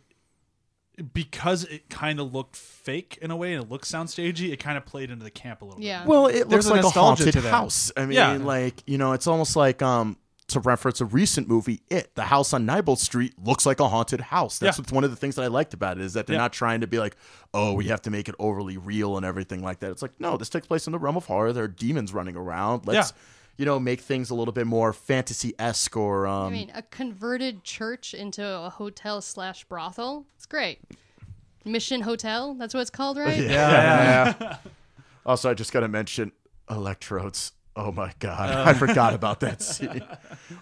because it kind of looked fake in a way and it looked soundstagey, it kind of played into the camp a little Yeah. bit. Well, it There's looks a like a haunted to that. house. I mean, Yeah. like you know, it's almost like um to reference a recent movie, It. The house on Neibolt Street looks like a haunted house. That's Yeah. one of the things that I liked about it is that they're Yeah. not trying to be like, oh, we have to make it overly real and everything like that. It's like, no, this takes place in the realm of horror. There are demons running around. Let's, Yeah. you know, make things a little bit more fantasy esque or um. I mean, a converted church into a hotel slash brothel. It's great. Mission Hotel. That's what it's called, right? [laughs] yeah. also, I just got to mention electrodes. Oh my god, I forgot about that scene.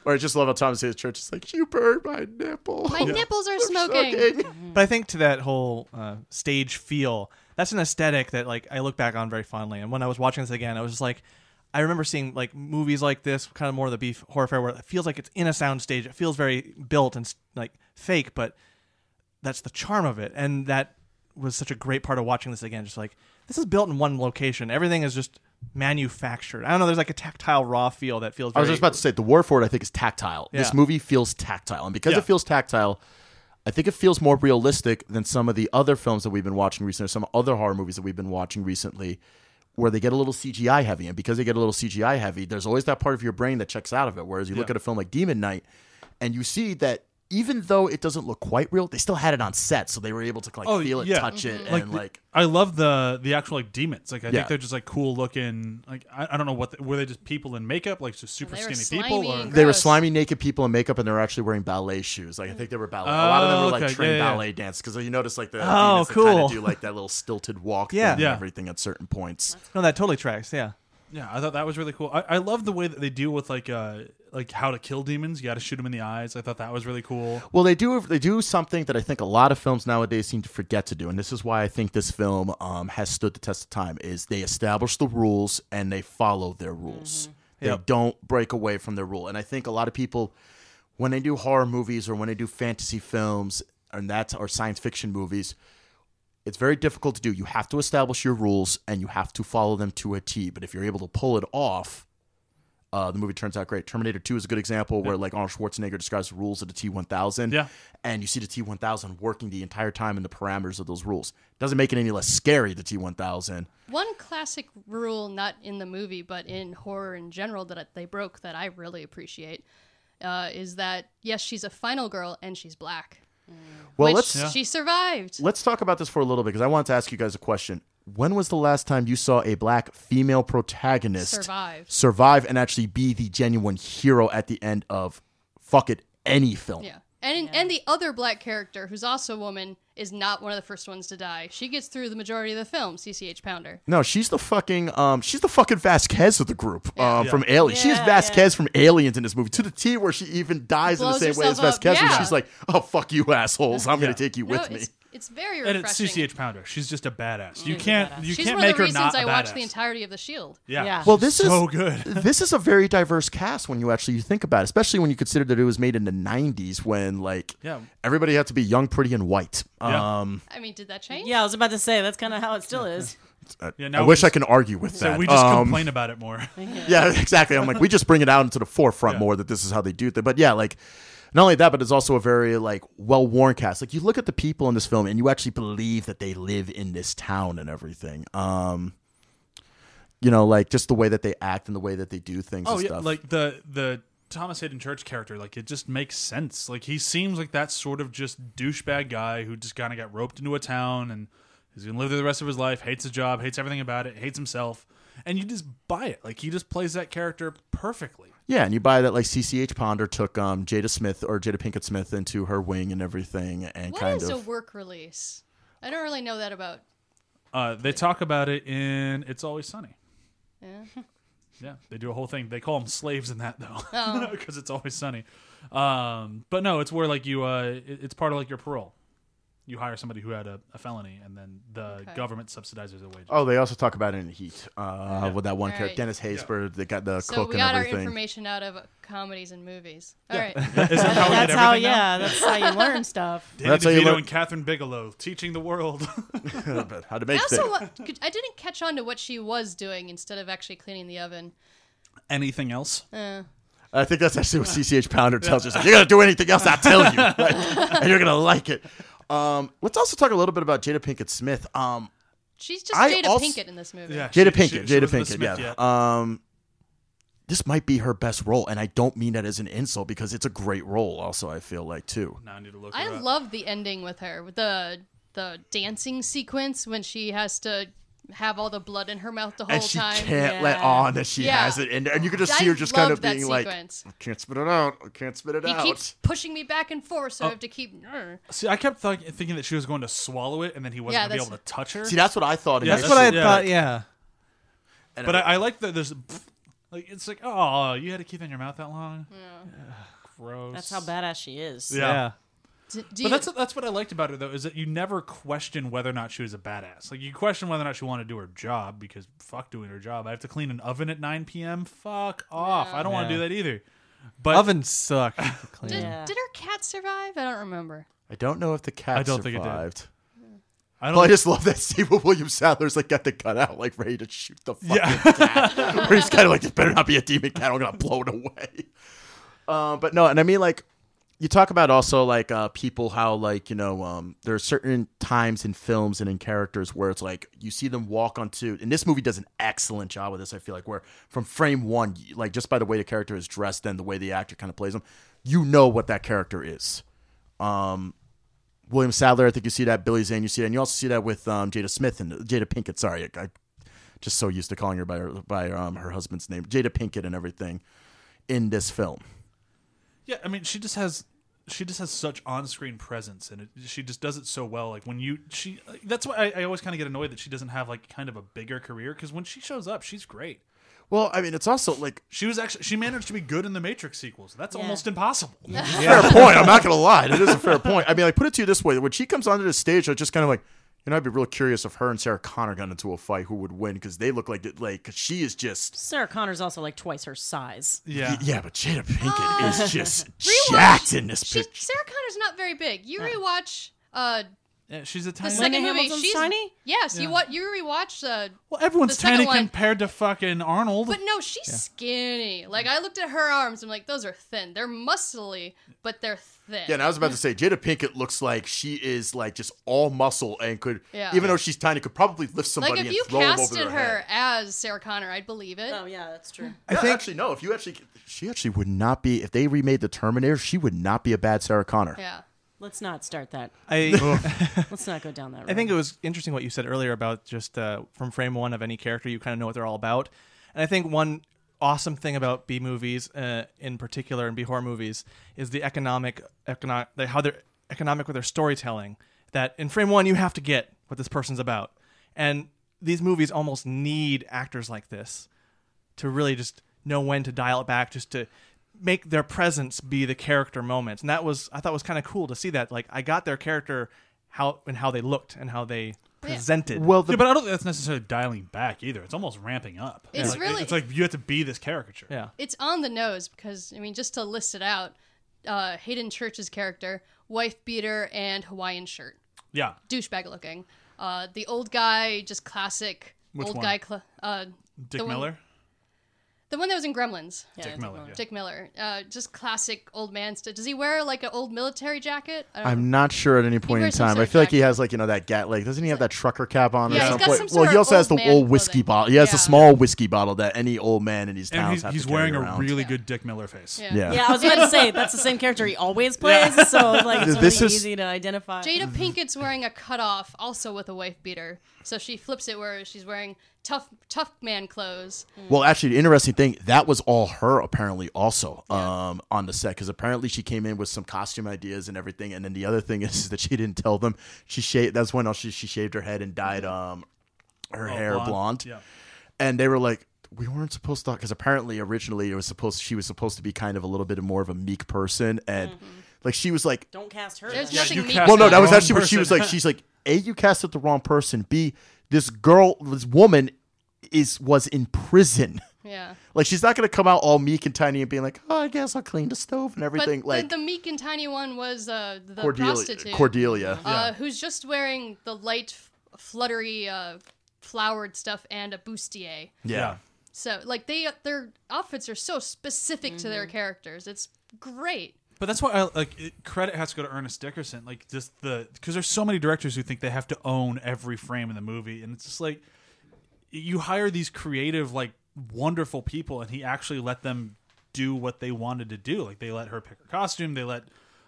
Or I just love how Thomas Haden Church is like, "You burned my nipple. My nipples are I'm smoking. sucking." [laughs] But I think to that whole uh, stage feel, that's an aesthetic that like I look back on very fondly. And when I was watching this again, I was just like, I remember seeing like movies like this, kind of more of the beef horror fare, where it feels like it's in a sound stage. It feels very built and like fake, but that's the charm of it. And that was such a great part of watching this again. Just like this is built in one location. Everything is just manufactured. I don't know. There's like a tactile raw feel that feels. I was just about to say the word for it. I think is tactile. This movie feels tactile, and because Yeah. it feels tactile, I think it feels more realistic than some of the other films that we've been watching recently, or some other horror movies that we've been watching recently, where they get a little CGI heavy. And because they get a little CGI heavy, there's always that part of your brain that checks out of it. Whereas you look at a film like Demon Knight, and you see that. Even though it doesn't look quite real, they still had it on set, so they were able to like Oh, feel it, yeah. touch it, like and the- like I love the the actual like demons. Like I Yeah. think they're just like cool looking. Like I, I don't know what the, were they just people in makeup, like just super They were skinny people, slimy or and They were Gross. slimy naked people in makeup, and they were actually wearing ballet shoes. Like I think they were ballet. a lot of them were like Oh, okay. trained Yeah, yeah. ballet dance because you notice like the Oh, demons that kinda cool. do like that little stilted walk, Yeah. thing Yeah. and everything at certain points. no, that totally tracks. Yeah. yeah, I thought that was really cool. I, I love the way that they deal with like uh like how to kill demons. You got to shoot them in the eyes. I thought that was really cool. Well, they do they do something that I think a lot of films nowadays seem to forget to do, and this is why I think this film um, has stood the test of time. Is they establish the rules and they follow their rules. They Yep. don't break away from their rule, and I think a lot of people when they do horror movies or when they do fantasy films and that's or science fiction movies. It's very difficult to do. You have to establish your rules and you have to follow them to a T. But if you're able to pull it off, uh, the movie turns out great. Terminator 2 is a good example where like Arnold Schwarzenegger describes the rules of the T1000. Yeah. And you see the T1000 working the entire time in the parameters of those rules. Doesn't make it any less scary, the T1000. One classic rule, not in the movie, but in horror in general, that they broke that I really appreciate, uh, is that yes, she's a final girl and she's black. Well, which let's Yeah. she survived. let's talk about this for a little bit because I wanted to ask you guys a question. When was the last time you saw a black female protagonist Survive. survive and actually be the genuine hero at the end of fuck it any film? Yeah. And and the other black character, who's also a woman, is not one of the first ones to die. She gets through the majority of the film, CCH Pounder. No, she's the fucking um she's the fucking Vasquez of the group um Yeah. from Alien. she is Yeah, Vasquez from Aliens in this movie to the T where she even dies in the same way as. Vasquez where Yeah. she's like, "Oh fuck you assholes, I'm Yeah. gonna take you No, with me." It's, very very And it's. CCH Pounder. She's just a badass. You She's a can't badass. you She's can't one of make the her reasons not a I watched the entirety of The Shield. Yeah. Yeah. Well, this is so good. [laughs] this is a very diverse cast when you actually think about it, especially when you consider that it was made in the '90s when like Yeah. everybody had to be young, pretty, and white. Yeah. Um, I mean, did that change? Yeah, I was about to say that's kind of how it still is. Yeah, I now wish we I can argue with So that. we just Um, complain about it more. [laughs] Yeah, [laughs] exactly. I'm like, we just bring it out into the forefront Yeah. more that this is how they do it. But yeah, like, not only that, but it's also a very like well worn cast. Like, you look at the people in this film, and you actually believe that they live in this town and everything. Um, you know, like just the way that they act and the way that they do things. Oh yeah, stuff. like the the Thomas Haden Church character, like it just makes sense. Like he seems like that sort of just douchebag guy who just kind of got roped into a town and he's gonna live there the rest of his life. Hates his job, hates everything about it, hates himself, and you just buy it. Like he just plays that character perfectly. Yeah, and you buy that like CCH Pounder took um Jada Smith or Jada Pinkett Smith into her wing and everything, and What kind is of a work release? I don't really know that about. Uh, they talk about it in "It's Always Sunny." Yeah. [laughs] Yeah, they do a whole thing. They call them slaves in that though, Oh. [laughs] because it's always sunny. Um, but no, it's where like you, uh, it- it's part of like your parole. You hire somebody who had a, a felony, and then the Okay. government subsidizes their wages. Oh, they also talk about it in Heat uh, with that one All character. Dennis Haysbert. They got the So cook we and got our information out of comedies and movies. All right. [laughs] Isn't that how That's how, everything now? yeah, that's how you learn [laughs] stuff. Danny That's how you learn- and Kathryn Bigelow teaching the world. [laughs] How to I also things. could- I didn't catch on to what she was doing instead of actually cleaning the oven. Anything else? Uh, I think that's actually what CCH Pounder tells us. Like, you're gonna do anything else, I tell you, right? and you're gonna like it. Um, let's also talk a little bit about Jada Pinkett Smith. Um, she's just I Jada also- Pinkett in this movie. Yeah, Jada she- Pinkett, she- she Jada wasn't a Pinkett, Smith yeah. yet. Um, this might be her best role, and I don't mean that as an insult because it's a great role. Also, I feel like too. Now I need to look. I her up. love the ending with her, with the the dancing sequence when she has to have all the blood in her mouth the whole and she time. can't let on that she Yeah. has it, in there. and you can just I see her just kind of that being like, "I can't spit it out. I can't spit it He out." keeps pushing me back and forth, so I oh. have to keep. See, I kept th- thinking that she was going to swallow it, and then he wasn't Yeah, going to be able to touch her. See, that's what I thought. Yeah, That's initially. what I yeah. thought. Yeah. And But I, I like that there's like it's like oh you had to keep it in your mouth that long. Gross. That's how badass she is. Yeah. Yeah. D- do But you- that's that's what I liked about her though is that you never question whether or not she was a badass. Like you question whether or not she wanted to do her job because fuck doing her job. I have to clean an oven at 9 p.m. Fuck off. I don't want to Yeah. do that either. But Ovens suck. clean. did, Yeah. did her cat survive? I don't remember. I don't know if the cat I don't think it did. survived. I Well, I just love that Stephen William Sadler's like got the gun out, like ready to shoot the fucking Yeah. cat. Where he's kind of like, "This better not be a demon cat. I'm gonna blow it away." Um, but no, and I mean like, you talk about also like uh, people how like you know um, there are certain times in films and in characters where it's like you see them walk onto, and this movie does an excellent job with this. I feel like where from frame one, like just by the way the character is dressed and the way the actor kind of plays them, you know what that character is. Um, William Sadler, I think you see that. Billy Zane, you see that. And you also see that with um, Jada Smith and Jada Pinkett. Sorry, I, I just so used to calling her by her, by um, her husband's name, Jada Pinkett, and everything in this film. Yeah, I mean, she just has she just has such on-screen presence, and it, she just does it so well. Like when you she, that's why I, I always kind of get annoyed that she doesn't have like kind of a bigger career because when she shows up, she's great. Well, I mean, it's also like She was actually she managed to be good in the Matrix sequels. That's Yeah. almost impossible. fair point. I'm not gonna lie, it is a fair point. I mean, like put it to you this way: when she comes onto the stage, I just kind of like, you know, I'd be real curious if her and Sarah Connor got into a fight, who would win? Because they look like like 'cause she is just. Sarah Connor's also like twice her size. Yeah, Yeah, but Jada Pinkett is just [laughs] Rewatch- jacked in this She's, picture. Sarah Connor's not very big. You rewatch uh, Yeah, she's a tiny. the tiny. second Linda movie. Hamilton's She's tiny? Yes, Yeah. you what you rewatch uh, well, everyone's the second tiny one- compared to fucking Arnold. But no, she's skinny. Like I looked at her arms, I'm like, those are thin. They're muscly, but they're thin. Yeah, and I was about to say Jada Pinkett looks like she is like just all muscle and could, Yeah. even though she's tiny, could probably lift somebody like if and you throw him over casted their her head. as Sarah Connor, I'd believe it. Oh yeah, that's true. I think actually no. If you actually, she actually would not be. If they remade the Terminator, she would not be a bad Sarah Connor. Yeah. Let's not start that. I [laughs] Let's not go down that road. I think it was interesting what you said earlier about just uh, from frame one of any character, you kind of know what they're all about. And I think one awesome thing about B movies, uh, in particular, and B horror movies, is the economic, economic, how they're economic with their storytelling. That in frame one, you have to get what this person's about, and these movies almost need actors like this to really just know when to dial it back, just to make their presence be the character moments. And that was I thought was kind of cool to see that. Like I got their character how and how they looked and how they presented. Well, the yeah, but I don't think that's necessarily dialing back either. It's almost ramping up. It's Like, really- it's like you have to be this caricature. yeah. It's on the nose because I mean, just to list it out, uh, Haden Church's character, wife beater and Hawaiian shirt, Yeah. douchebag looking. Uh, the old guy, just classic Which old one? guy. Cl- uh, Dick The one- Miller. The one that was in Gremlins. Yeah, Dick Dick Miller, Miller. Dick Miller, uh, just classic old man stuff. Does he wear like an old military jacket? I don't I'm not sure at any point in wears some time. sort I of feel like he jacket. has like you know that gat like doesn't he have that trucker cap on Yeah, or he's some got point? some well, he of also has the old man old whiskey clothing. bottle. He has Yeah. a small whiskey bottle that any old man in these And towns he's, have he's to carry wearing a around. really Yeah. good Dick Miller face. Yeah. yeah. Yeah, I was about to say that's the same character he always plays, so like it's This really is- easy to identify. Jada Pinkett's wearing a cutoff, also with a wife beater. So she flips it where she's wearing tough tough man clothes. Well, actually, the interesting thing that was all her apparently also um, on the set because apparently she came in with some costume ideas and everything, and then the other thing [laughs] is that she didn't tell them she shaved. That's when she she shaved her head and dyed um her Oh, hair blonde. Yeah. and they were like, we weren't supposed to because apparently originally it was supposed she was supposed to be kind of a little bit more of a meek person and like she was like Don't cast her. There's then. nothing you meek well no that was wrong actually what she was like she's like a you casted the wrong person b this girl this woman is was in prison [laughs] Yeah. like she's not gonna come out all meek and tiny and being like oh I guess I'll clean the stove and everything But like the, the meek and tiny one was uh, the Cordelia prostitute. Cordelia uh, who's just wearing the light, fluttery, uh, flowered stuff and a bustier. yeah. So, like, they their outfits are so specific to their characters. It's great. But that's why I like it, credit has to go to Ernest Dickerson. Like just the because there's so many directors who think they have to own every frame in the movie, and it's just like you hire these creative, like wonderful people, and he actually let them do what they wanted to do. Like they let her pick her costume, they let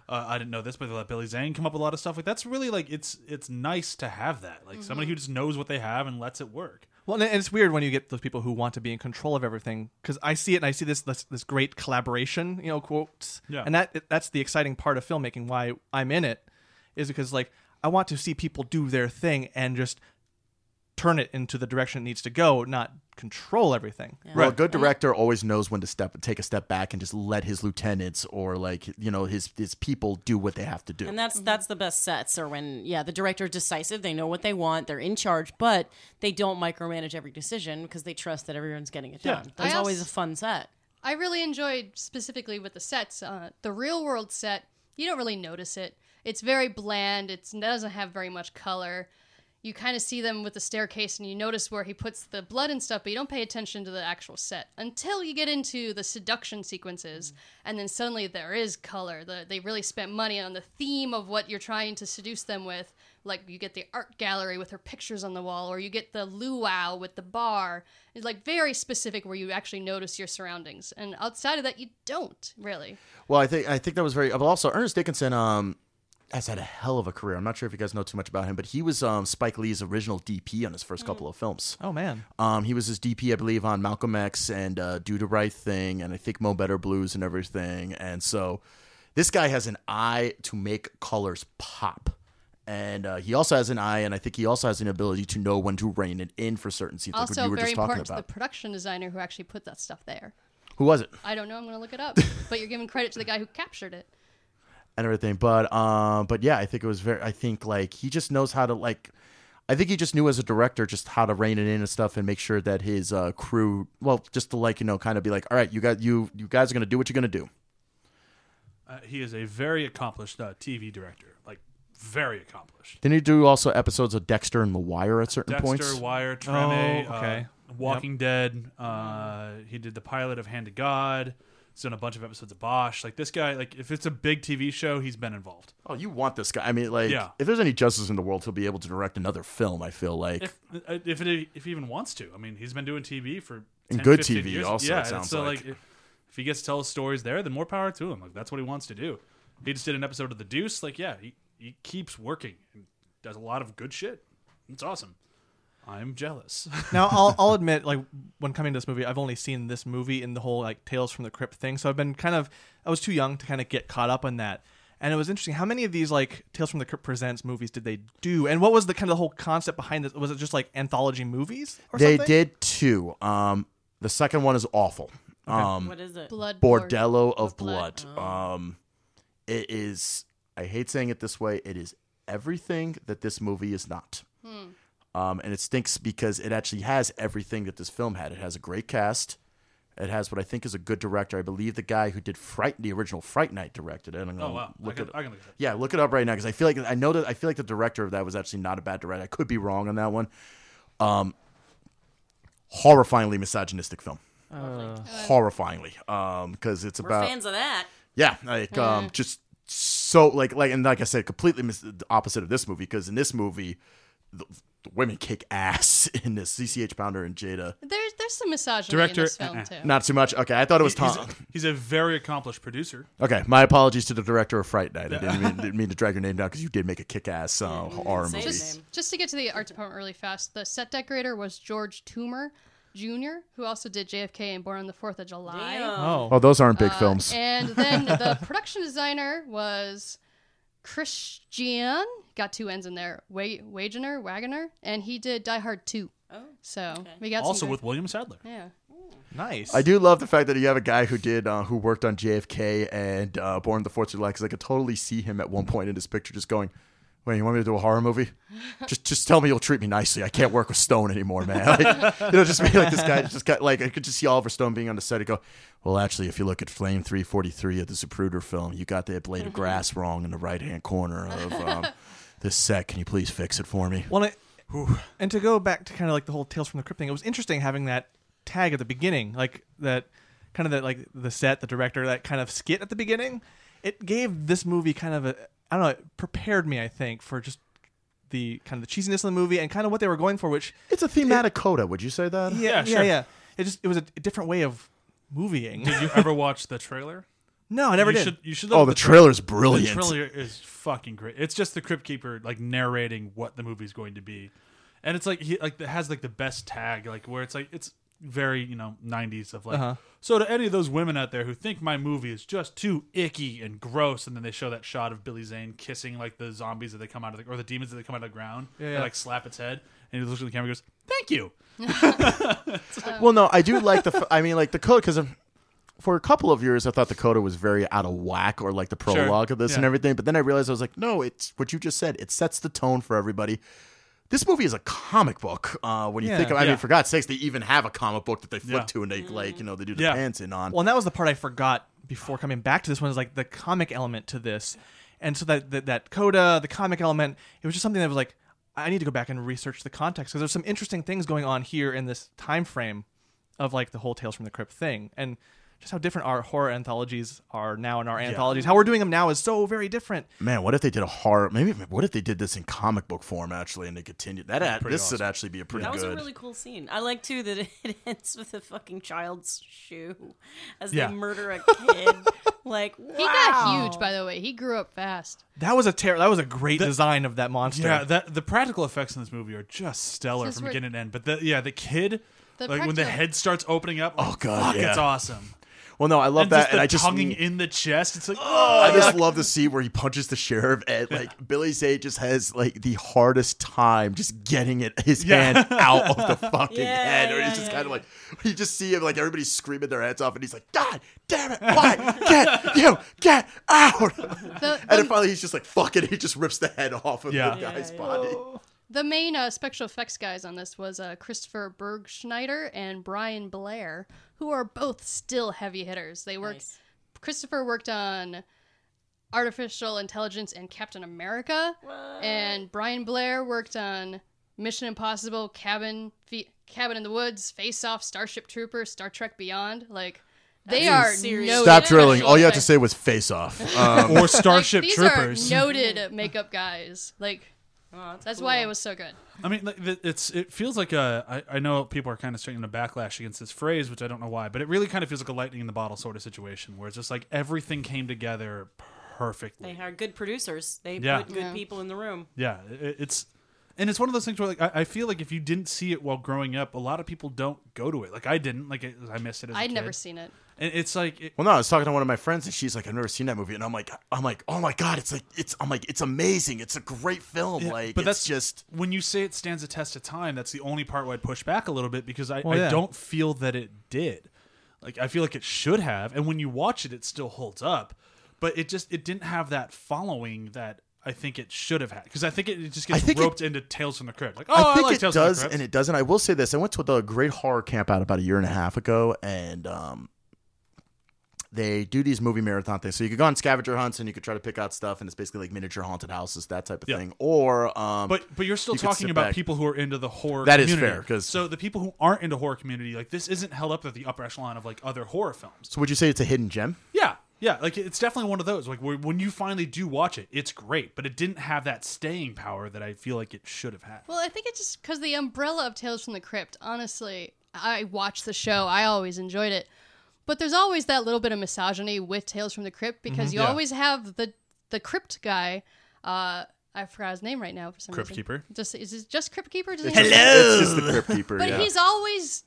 uh, I didn't know this, but they let Billy Zane come up with a lot of stuff. Like that's really like it's it's nice to have that. Like somebody who just knows what they have and lets it work. Well, and it's weird when you get those people who want to be in control of everything because I see it and I see this, this this great collaboration, you know, quotes. Yeah. And that that's the exciting part of filmmaking. Why I'm in it is because like I want to see people do their thing and just turn it into the direction it needs to go, not control everything. Well, a good director always knows when to step take a step back and just let his lieutenants or like you know his his people do what they have to do. And that's that's the best sets are when yeah the director is decisive they know what they want they're in charge but they don't micromanage every decision because they trust that everyone's getting it Yeah. done. That's I always a fun set. I really enjoyed specifically with the sets. Uh, the real world set, you don't really notice it. It's very bland. It's, it doesn't have very much color. You kind of see them with the staircase, and you notice where he puts the blood and stuff, but you don't pay attention to the actual set until you get into the seduction sequences, and then suddenly there is color. The, they really spent money on the theme of what you're trying to seduce them with. Like you get the art gallery with her pictures on the wall, or you get the luau with the bar. It's like very specific where you actually notice your surroundings, and outside of that, you don't really. Well, I think I think that was very. But also, Ernest Dickerson um has had a hell of a career. I'm not sure if you guys know too much about him, but he was um Spike Lee's original DP on his first couple of films. Oh man. Um, he was his DP, I believe, on Malcolm X and uh, Do the Right Thing, and I think Mo Better Blues and everything. And so, this guy has an eye to make colors pop. And uh, he also has an eye, and I think he also has an ability to know when to rein it in for certain scenes, like what Also, you were very just talking important to the production designer who actually put that stuff there. Who was it? I don't know. I'm going to look it up. [laughs] but you're giving credit to the guy who captured it. And everything. But um, but yeah, I think it was very. I think like he just knows how to like. I think he just knew as a director just how to rein it in and stuff and make sure that his uh, crew, well, just to like you know, kind of be like, all right, you guys, you you guys are gonna do what you're gonna do. Uh, he is a very accomplished uh, TV director, like very accomplished. Didn't he do also episodes of Dexter and The Wire at certain points? Dexter. Wire, Treme, Oh, okay. uh, Walking Dead. Uh, he did the pilot of Hand to God. He's done a bunch of episodes of Bosch. Like this guy, like if it's a big TV show, he's been involved. Oh, you want this guy? I mean, like, Yeah. if there's any justice in the world, he'll be able to direct another film. I feel like. If uh, if it, if he even wants to, I mean, he's been doing TV for And good 15 TV years. also, Yeah, it sounds so like. if, if he gets to tell his stories there, then more power to him. Like that's what he wants to do. He just did an episode of The Deuce. Like yeah, he he keeps working and does a lot of good shit. It's awesome. I'm jealous. [laughs] now I'll, I'll admit like when coming to this movie i've only seen this movie in the whole like tales from the crypt thing so i've been kind of i was too young to kind of get caught up on that and it was interesting how many of these like tales from the crypt presents movies did they do and what was the kind of the whole concept behind this was it just like anthology movies or they something? did two. Um, the second one is awful. Um, What is it? Blood Bordello of Blood. Blood. Um, it is. I hate saying it this way. It is everything that this movie is not. Um, and it stinks because it actually has everything that this film had. It has a great cast. It has what I think is a good director. I believe the guy who did Fright, the original Fright Night, directed it. I'm gonna oh wow, I look can, it. I can look it up. Yeah, look it up right now because I feel like I know that I feel like the director of that was actually not a bad director. I could be wrong on that one. Um, horrifyingly misogynistic film. horrifyingly, um, because it's We're about fans of that. yeah, like um, just so like like and like I said, completely mis- opposite of this movie because in this movie, the, the women kick ass [laughs] in this. CCH Pounder and Jada, There's there's some misogyny Director, in this film uh-uh. too. not too much. Okay, I thought it was He's, Tom. he's a very accomplished producer. Okay, my apologies to the director of Fright Night. I didn't mean, [laughs] didn't mean to drag your name down because you did make a kick ass uh, horror movie. just, just to get to the art department really fast, the set decorator was George Toomer Jr., who also did JFK and Born on the Fourth of July. Oh Oh, those aren't big Uh, films. And then the [laughs] production designer was Christian, got two N's in there, Wa- Wagener, Wagoner, and he did Die Hard 2. Oh. So Okay. we got Also some with William Sadler. yeah. Nice. I do love the fact that you have a guy who did uh, who worked on JFK and uh, Born the Fourth of July because I could totally see him at one point in his picture just going, "Wait, you want me to do a horror movie? [laughs] Just just tell me you'll treat me nicely. I can't work with Stone anymore, man. [laughs] Like, you know, just be like this guy just got like I could just see Oliver Stone being on the set and go, well, actually, if you look at Flame 343 of the Zapruder film, you got that blade of grass wrong in the right hand corner of um, [laughs] this set. Can you please fix it for me? Well, it, and to go back to kind of like the whole Tales from the Crypt thing, it was interesting having that tag at the beginning, like that kind of that like the set, the director, that kind of skit at the beginning. It gave this movie kind of a I don't know, it prepared me, I think, for just the kind of the cheesiness of the movie and kind of what they were going for, which It's a thematic coda. Would you say that? yeah, yeah, sure. yeah. It just it was a, a different way of movieing. Did you ever [laughs] watch the trailer? No, I never you did. Should, you should. Oh, the, the at trailer's The brilliant. trailer is fucking great. It's just the Crypt Keeper like narrating what the movie's going to be, and it's like he like it has like the best tag like where it's like it's very you know 90s of like Uh-huh. so to any of those women out there who think my movie is just too icky and gross and then they show that shot of billy zane kissing like the zombies that they come out of the or the demons that they come out of the ground Yeah, and like slap its head and he looks at the camera and goes thank you [laughs] [laughs] Well, no, I do like the. f- I mean, like the coda because for a couple of years I thought the coda was very out of whack or like the prologue of this and everything. But then I realized I was like, no, it's what you just said. It sets the tone for everybody. This movie is a comic book. Uh, when you Yeah. think of, I Yeah. mean, for God's sakes, they even have a comic book that they flip Yeah. to and they like, you know, they do the Yeah. pants in on. Well, and that was the part I forgot before coming back to this one is like the comic element to this, and so that that, that coda, the comic element, it was just something that was like I need to go back and research the context because there's some interesting things going on here in this time frame of like the whole Tales from the Crypt thing, and just how different our horror anthologies are now in our anthologies. How we're doing them now is so very different. Man, what if they did a horror? Maybe what if they did this in comic book form actually, and they continued that? Ad, pretty this would awesome. actually be a pretty That was good. a really cool scene. I like too that [laughs] it ends with a fucking child's shoe as Yeah. they murder a kid. [laughs] like He got huge, by the way. He grew up fast. That was a ter- that was a great design of that monster. yeah that the practical effects in this movie are just stellar from we're- beginning to end but the yeah the kid The like when the head starts opening up Oh, God, fuck, yeah. it's awesome well, no, I love and that, just and the I just tonguing in the chest it's like oh I just love the scene where he punches the sheriff and like Billy Zane just has like the hardest time just getting it his Yeah. hand out of the [laughs] fucking Yeah, head. Or yeah, he's just yeah, kind of like you just see him like everybody screaming their heads off and he's like, God damn it, why? Get you get out The, [laughs] And then finally he's just like fuck it, he just rips the head off of Yeah. the guy's Yeah, yeah. body. the main uh, special effects guys on this was uh, Christopher Bergschneider and Brian Blair, who are both still heavy hitters. They worked. Nice. Christopher worked on Artificial Intelligence and Captain America, and Brian Blair worked on Mission Impossible, Cabin, Fe- Cabin in the Woods, Face Off, Starship Troopers, Star Trek Beyond. Like they That's are serious. noted Stop drilling. All you have to say was face off. Um, [laughs] or Like, starship these troopers are noted makeup guys. Like Oh, that's that's cool. why it was so good. I mean, it's it feels like a. I, I know people are kind of starting to backlash against this phrase, which I don't know why, but it really kind of feels like a lightning in the bottle sort of situation, where it's just like everything came together perfectly. They hired good producers. They Yeah. put good Yeah. people in the room. Yeah, it, it's and it's one of those things where like I, I feel like if you didn't see it while growing up, a lot of people don't go to it. Like I didn't. Like it, I missed it. As a I'd kid. never seen it. And it's like it, Well, no, I was talking to one of my friends, and she's like, "I've never seen that movie," and I'm like, "I'm like, oh my god, it's like, it's, I'm like, it's amazing. It's a great film. Yeah, like, but it's that's just, when you say it stands a test of time. That's the only part where I'd push back a little bit because I, Well, I yeah. don't feel that it did. Like I feel like it should have, and when you watch it, it still holds up. But it just it didn't have that following that I think it should have had because I think it, it just I gets think it- roped into Tales from the Crypt. Like oh, I think like it Tales does from the Crypt. and it doesn't. I will say this: I went to the Great Horror Camp out about a year and a half ago, and um, they do these movie marathon things. So you could go on scavenger hunts and you could try to pick out stuff, and it's basically like miniature haunted houses, that type of Yeah. thing. Or, um, But but you're still you talking about back. people who are into the horror. That is community. fair, 'cause- so the people who aren't into horror community, like this, isn't held up at the upper echelon of like other horror films. so would you say it's a hidden gem? Yeah, yeah, like it's definitely one of those. Like when you finally do watch it, it's great, but it didn't have that staying power that I feel like it should have had. Well, I think it's just because the umbrella of Tales from the Crypt. Honestly, I watched the show. I always enjoyed it, but there's always that little bit of misogyny with Tales from the Crypt because you Mm-hmm. Yeah. always have the the Crypt guy. Uh, I forgot his name right now for some Crypt reason. Keeper? Just is it just Crypt Keeper? Does It's just, it's just the Crypt Keeper. But yeah. he's always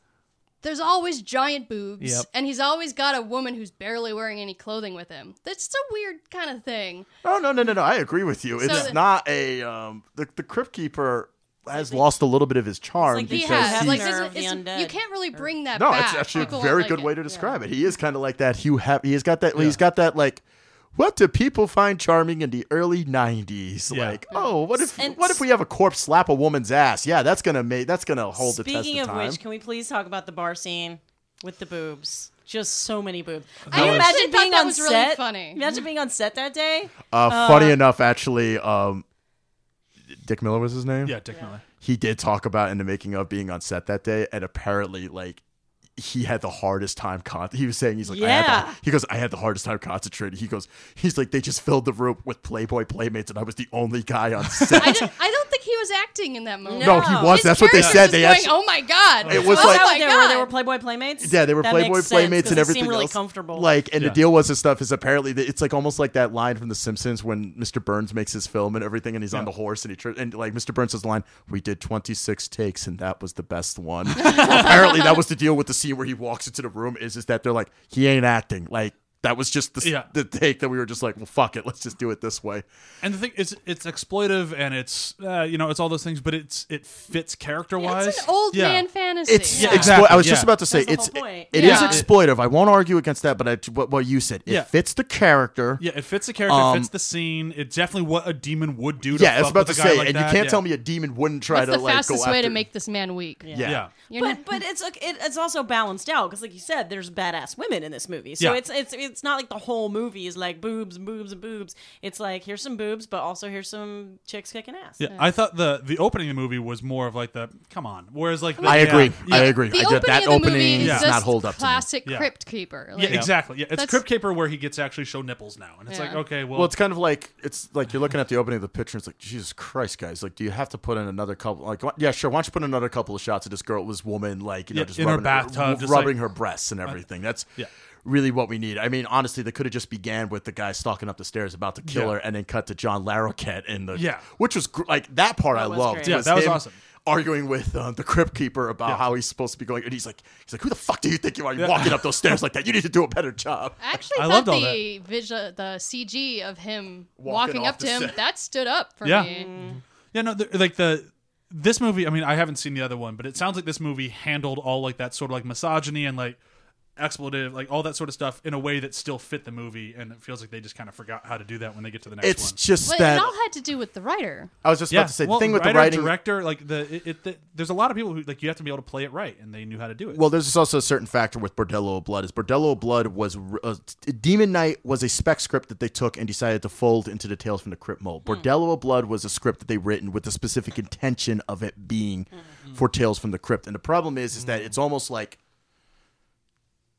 there's always giant boobs, Yep. and he's always got a woman who's barely wearing any clothing with him. That's just a weird kind of thing. Oh no no no no! I agree with you. It's the- not a um the the Crypt Keeper. has lost a little bit of his charm like the He because has he's, like Hefner this of the is, undead. you can't really bring that no, back. it's actually People a very like good it. way to describe it. He is kind of like that Hugh Hef- he's got that he's got that like what do people find charming in the early 90s Yeah. like oh what if And what if we have a corpse slap a woman's ass yeah that's gonna make that's gonna hold the test Speaking of of time which, can we please talk about the bar scene with the boobs? Just so many boobs. I Can you imagine being that on was really set? funny. Imagine being on set that day. uh, funny enough actually um Dick Miller was his name Yeah, Dick Miller. he did talk about in the making of being on set that day, and apparently, like, he had the hardest time. Con- he was saying he's like, I had Yeah. the, he goes, I had the hardest time concentrating. He goes, he's like, they just filled the room with Playboy playmates, and I was the only guy on [laughs] set. I, don't, I don't he was acting in that movie. no, he was. His That's what they character said. was They going, actually, oh my god. It was oh like- my oh, there god. were, there were Playboy playmates. yeah, they were That Playboy makes sense, playmates 'cause and they everything seem really else. comfortable. Like, and Yeah. the deal was and stuff is apparently that it's like almost like that line from The Simpsons when Mr. Burns makes his film and everything, and he's on Yeah. the horse and he tr- and like Mr. Burns says the line, "We did 26 takes and that was the best one." [laughs] apparently, that was the deal with the scene where he walks into the room. Is is that they're like he ain't acting like. That was just the, Yeah. the take that we were just like, well, fuck it, let's just do it this way. And the thing is, it's exploitive and it's uh, you know it's all those things, but it's it fits character wise. it's an old man fantasy. It's Yeah, explo- exactly, I was just about to say That's it's the whole point. it is Yeah. exploitive. I won't argue against that, but I, what, what you said, it Yeah. fits the character. Yeah, it fits the character, Um, it fits the scene. It's definitely what a demon would do. To Yeah, I was about to with a guy say, like and that. you can't yeah. tell me a demon wouldn't try What's to the like fastest go way after. to make this man weak? yeah. Yeah. You're But not- but it's it's also balanced out because like you said, there's badass women in this movie, so it's it's it's not like the whole movie is like boobs, boobs, and boobs. It's like here's some boobs, but also here's some chicks kicking ass. Yeah, I thought the the opening of the movie was more of like the come on, whereas like the, I agree. Yeah, I agree. the I opening that of the opening movie is does just not hold up to me. classic Crypt Keeper. Yeah, exactly. Yeah, it's That's- Crypt keeper where he gets to actually show nipples now, and it's like okay, well, Well, it's kind of like it's like you're looking at the opening of the picture. And it's like Jesus Christ, guys! Like, do you have to put in another couple? Like, yeah, sure. Why don't you put in another couple of shots of this girl, this woman, like you know, Yeah, just in her rubbing bathtub, just rubbing like- her breasts and everything. That's yeah. Really what we need. I mean, honestly, they could have just began with the guy stalking up the stairs about to kill Yeah. her, and then cut to John Larroquette in the Yeah. which was gr- like that part I loved. great. Yeah, that was him awesome. Arguing with uh, the crypt keeper about Yeah. how he's supposed to be going, and he's like, he's like, who the fuck do you think you are? You're walking up those [laughs] stairs like that. You need to do a better job. I actually I thought loved all the visual, the CG of him Walking walking, up to him, set. that stood up for Yeah. me. Yeah, no, the, like the this movie. I mean, I haven't seen the other one, but it sounds like this movie handled all like that sort of like misogyny and like expletive, like all that sort of stuff in a way that still fit the movie, and it feels like they just kind of forgot how to do that when they get to the next It's one. just But that it all had to do with the writer. I was just yeah, about to say well, the thing with writer, the writing. director, like the, it, it, the there's a lot of people who like you have to be able to play it right, and they knew how to do it. Well, there's also a certain factor with Bordello of Blood. Is Bordello of Blood was uh, Demon Knight was a spec script that they took and decided to fold into the Tales from the Crypt mold. Hmm. Bordello of Blood was a script that they written with the specific intention of it being mm-hmm. for Tales from the Crypt. And the problem is, is that mm. it's almost like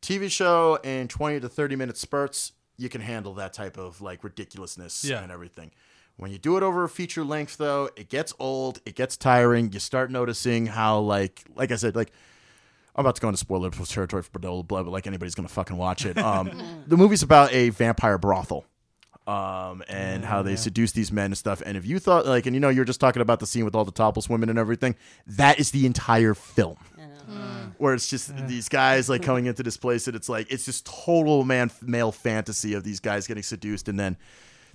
TV show in 20 to 30 minute spurts. You can handle that type of like ridiculousness Yeah. and everything. When you do it over a feature length, though, it gets old. It gets tiring. You start noticing how, like, like I said, like I'm about to go into spoiler territory for Bordello Blood, but like anybody's gonna fucking watch it. Um, [laughs] the movie's about a vampire brothel, um, and how they seduce these men and stuff. And if you thought like, and you know, you're just talking about the scene with all the topless women and everything, that is the entire film. Mm. Where it's just these guys like coming into this place, and it's like it's just total man male fantasy of these guys getting seduced, and then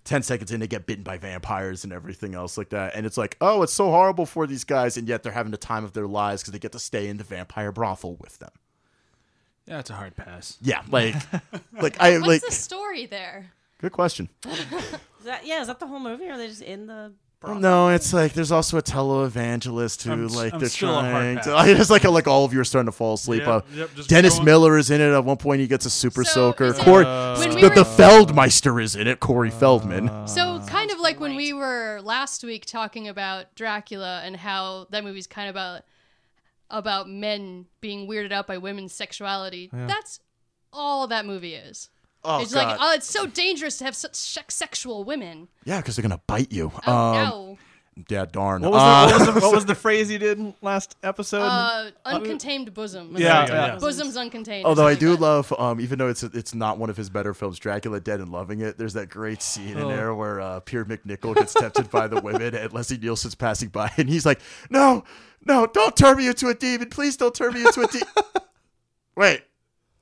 10 seconds in, they get bitten by vampires and everything else like that. And it's like, oh, it's so horrible for these guys, and yet they're having the time of their lives because they get to stay in the vampire brothel with them. yeah, it's a hard pass. Yeah, [laughs] like, like I What's like. the story there? Good question. [laughs] Is that yeah? Is that the whole movie, or are they just in the? No, it's like there's also a televangelist who I'm like I'm they're still on hard trying to. [laughs] It's like like all of you are starting to fall asleep. Yep, uh, yep, Dennis Miller is in it. At one point, he gets a super So, soaker. is Corey, when we the, were- the Feldmeister is in it. Corey Feldman. So kind of like when we were last week talking about Dracula and how that movie's kind of about about men being weirded out by women's sexuality. That's all that movie is. Oh it's God. like oh, it's so dangerous to have such sexual women. yeah, because they're gonna bite you. Oh um, no. yeah, darn. What was, Uh, the, what, was the, what was the phrase you did last episode? Uh, uncontained bosom. Yeah, yeah, yeah. yeah. Bosoms uncontained. Although I do like that. love, um, even though it's it's not one of his better films, Dracula Dead and Loving It. There's that great scene in there where uh, Pierre MacNicol gets tempted by the women, and Leslie Nielsen's passing by, and he's like, "No, no, don't turn me into a demon, please don't turn me into a demon." [laughs] Wait,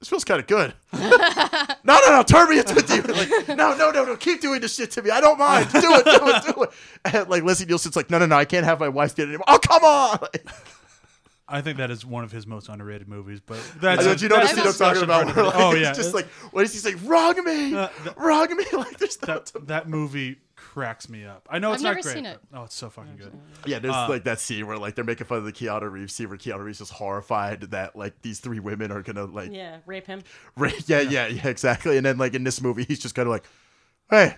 this feels kind of good. [laughs] no, no, no, turn me into a demon. Like, no, no, no, no, keep doing this shit to me. I don't mind. Do it, do it, do it. [laughs] And like Leslie Nielsen's like, no, no, no, I can't have my wife get it anymore. Oh, come on. Like, I think that is one of his most underrated movies. But that's know, you the a I'm talking about? for Where, another- [laughs] like, oh yeah, it's just like, what does he say? Wrong me, Uh, th- wrong me. Like, there's no that that movie cracks me up. I know it's I've not never great. seen it. but- oh, it's so fucking good. Yeah, there's Uh, like that scene where like they're making fun of the Keanu Reeves scene where Keanu Reeves is horrified that like these three women are gonna like Yeah, rape him. ra- yeah, yeah, yeah, exactly. And then like in this movie, he's just kind of like, hey,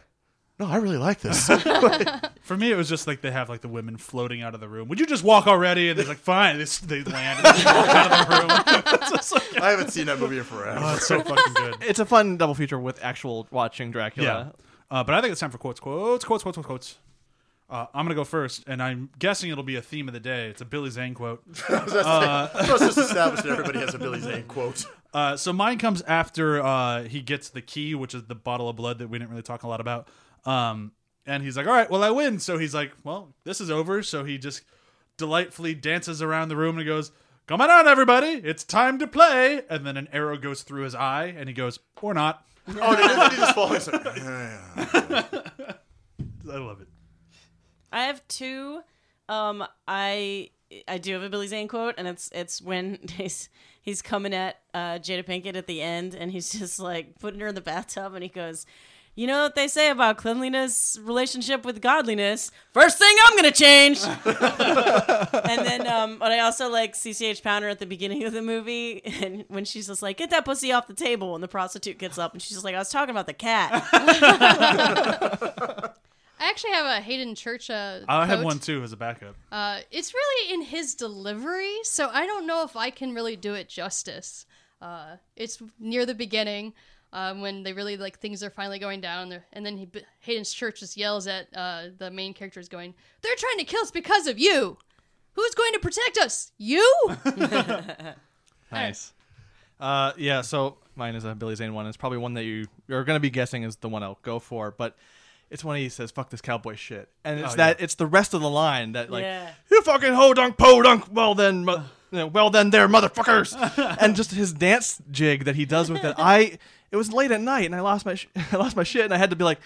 no, I really like this. [laughs] [laughs] For me, it was just like they have like the women floating out of the room. Would you just walk already? And they're like, fine. This they land and they walk out of the room. [laughs] It's just like- I haven't seen that movie in forever. oh, it's so fucking good. It's a fun double feature with actual watching Dracula. Uh, but I think it's time for quotes, quotes, quotes, quotes, quotes, quotes. Uh, I'm gonna go first, and I'm guessing it'll be a theme of the day. It's a Billy Zane quote. [laughs] Let's just establish that everybody has a Billy Zane quote. [laughs] Uh, so mine comes after uh, he gets the key, which is the bottle of blood that we didn't really talk a lot about. Um, and he's like, "All right, well, I win." So he's like, "Well, this is over." So he just delightfully dances around the room and goes, "Come on out, everybody! It's time to play!" And then an arrow goes through his eye, and he goes, "Or not." Oh, did he, he just fall? He's like, [laughs] [laughs] I love it. I have two. Um, I I do have a Billy Zane quote, and it's it's when [laughs] he's he's coming at uh, Jada Pinkett at the end, and he's just like putting her in the bathtub, and he goes. You know what they say about cleanliness relationship with godliness? First thing I'm gonna change. [laughs] and then, um, but I also like CCH Pounder at the beginning of the movie, and when she's just like, "Get that pussy off the table," and the prostitute gets up, and she's just like, "I was talking about the cat." [laughs] I actually have a Haden Church. Uh, I have one too as a backup. Uh, it's really in his delivery, so I don't know if I can really do it justice. Uh, it's near the beginning um, when they really like things are finally going down, there, and then he, Haden's church just yells at uh, the main characters, going, "They're trying to kill us because of you. Who's going to protect us? You." [laughs] Nice. Uh, yeah, so mine is a Billy Zane one. It's probably one that you you're gonna be guessing is the one I'll go for, but it's when he says "fuck this cowboy shit," and it's Oh, that it's the rest of the line that like Yeah. you fucking ho dunk po dunk. Well then, mo- you know, well then, there motherfuckers, [laughs] and just his dance jig that he does with it. [laughs] I it was late at night and I lost my sh- [laughs] I lost my shit and I had to be like,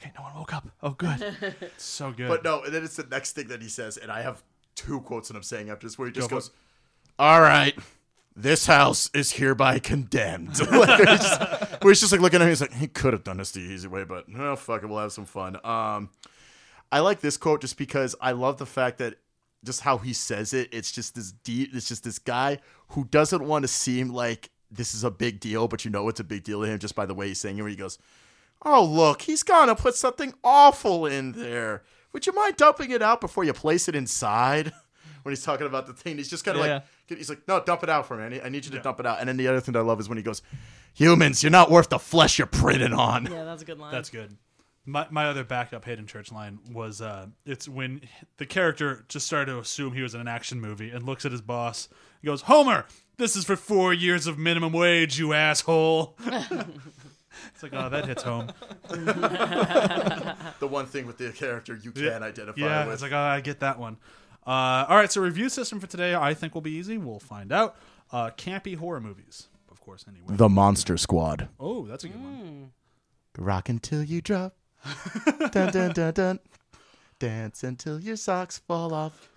okay, no one woke up. Oh, good. It's [laughs] so good. but no, and then it's the next thing that he says, and I have two quotes that I'm saying after this, where he just Go for goes, "All right, this house is hereby condemned." [laughs] like, it's just, where he's just like looking at him, he's like, "He could have done this the easy way, but no, fuck it, we'll have some fun." Um, I like this quote just because I love the fact that just how he says it. It's just this deep. It's just this guy who doesn't want to seem like this is a big deal, but you know it's a big deal to him just by the way he's saying it. Where he goes, "Oh look, he's gonna put something awful in there. Would you mind dumping it out before you place it inside?" [laughs] When he's talking about the thing, he's just kind of Yeah. like, he's like, "No, dump it out for me. I need, you to dump it out." And then the other thing that I love is when he goes, "Humans, you're not worth the flesh you're printed on." yeah, that's a good line. That's good. My, my other backup Haden Church line was uh, it's when the character just started to assume he was in an action movie and looks at his boss. He goes, Homer, this is for four years of minimum wage, you asshole. [laughs] it's like, oh, that hits home. The one thing with the character you can identify Yeah, with. it's like, oh, I get that one. Uh, all right, so review system for today I think will be easy. We'll find out. Uh, campy horror movies, of course, anyway. the Monster Squad. oh, that's a good one. Rock until you drop. [laughs] dun, dun, dun, dun. Dance until your socks fall off.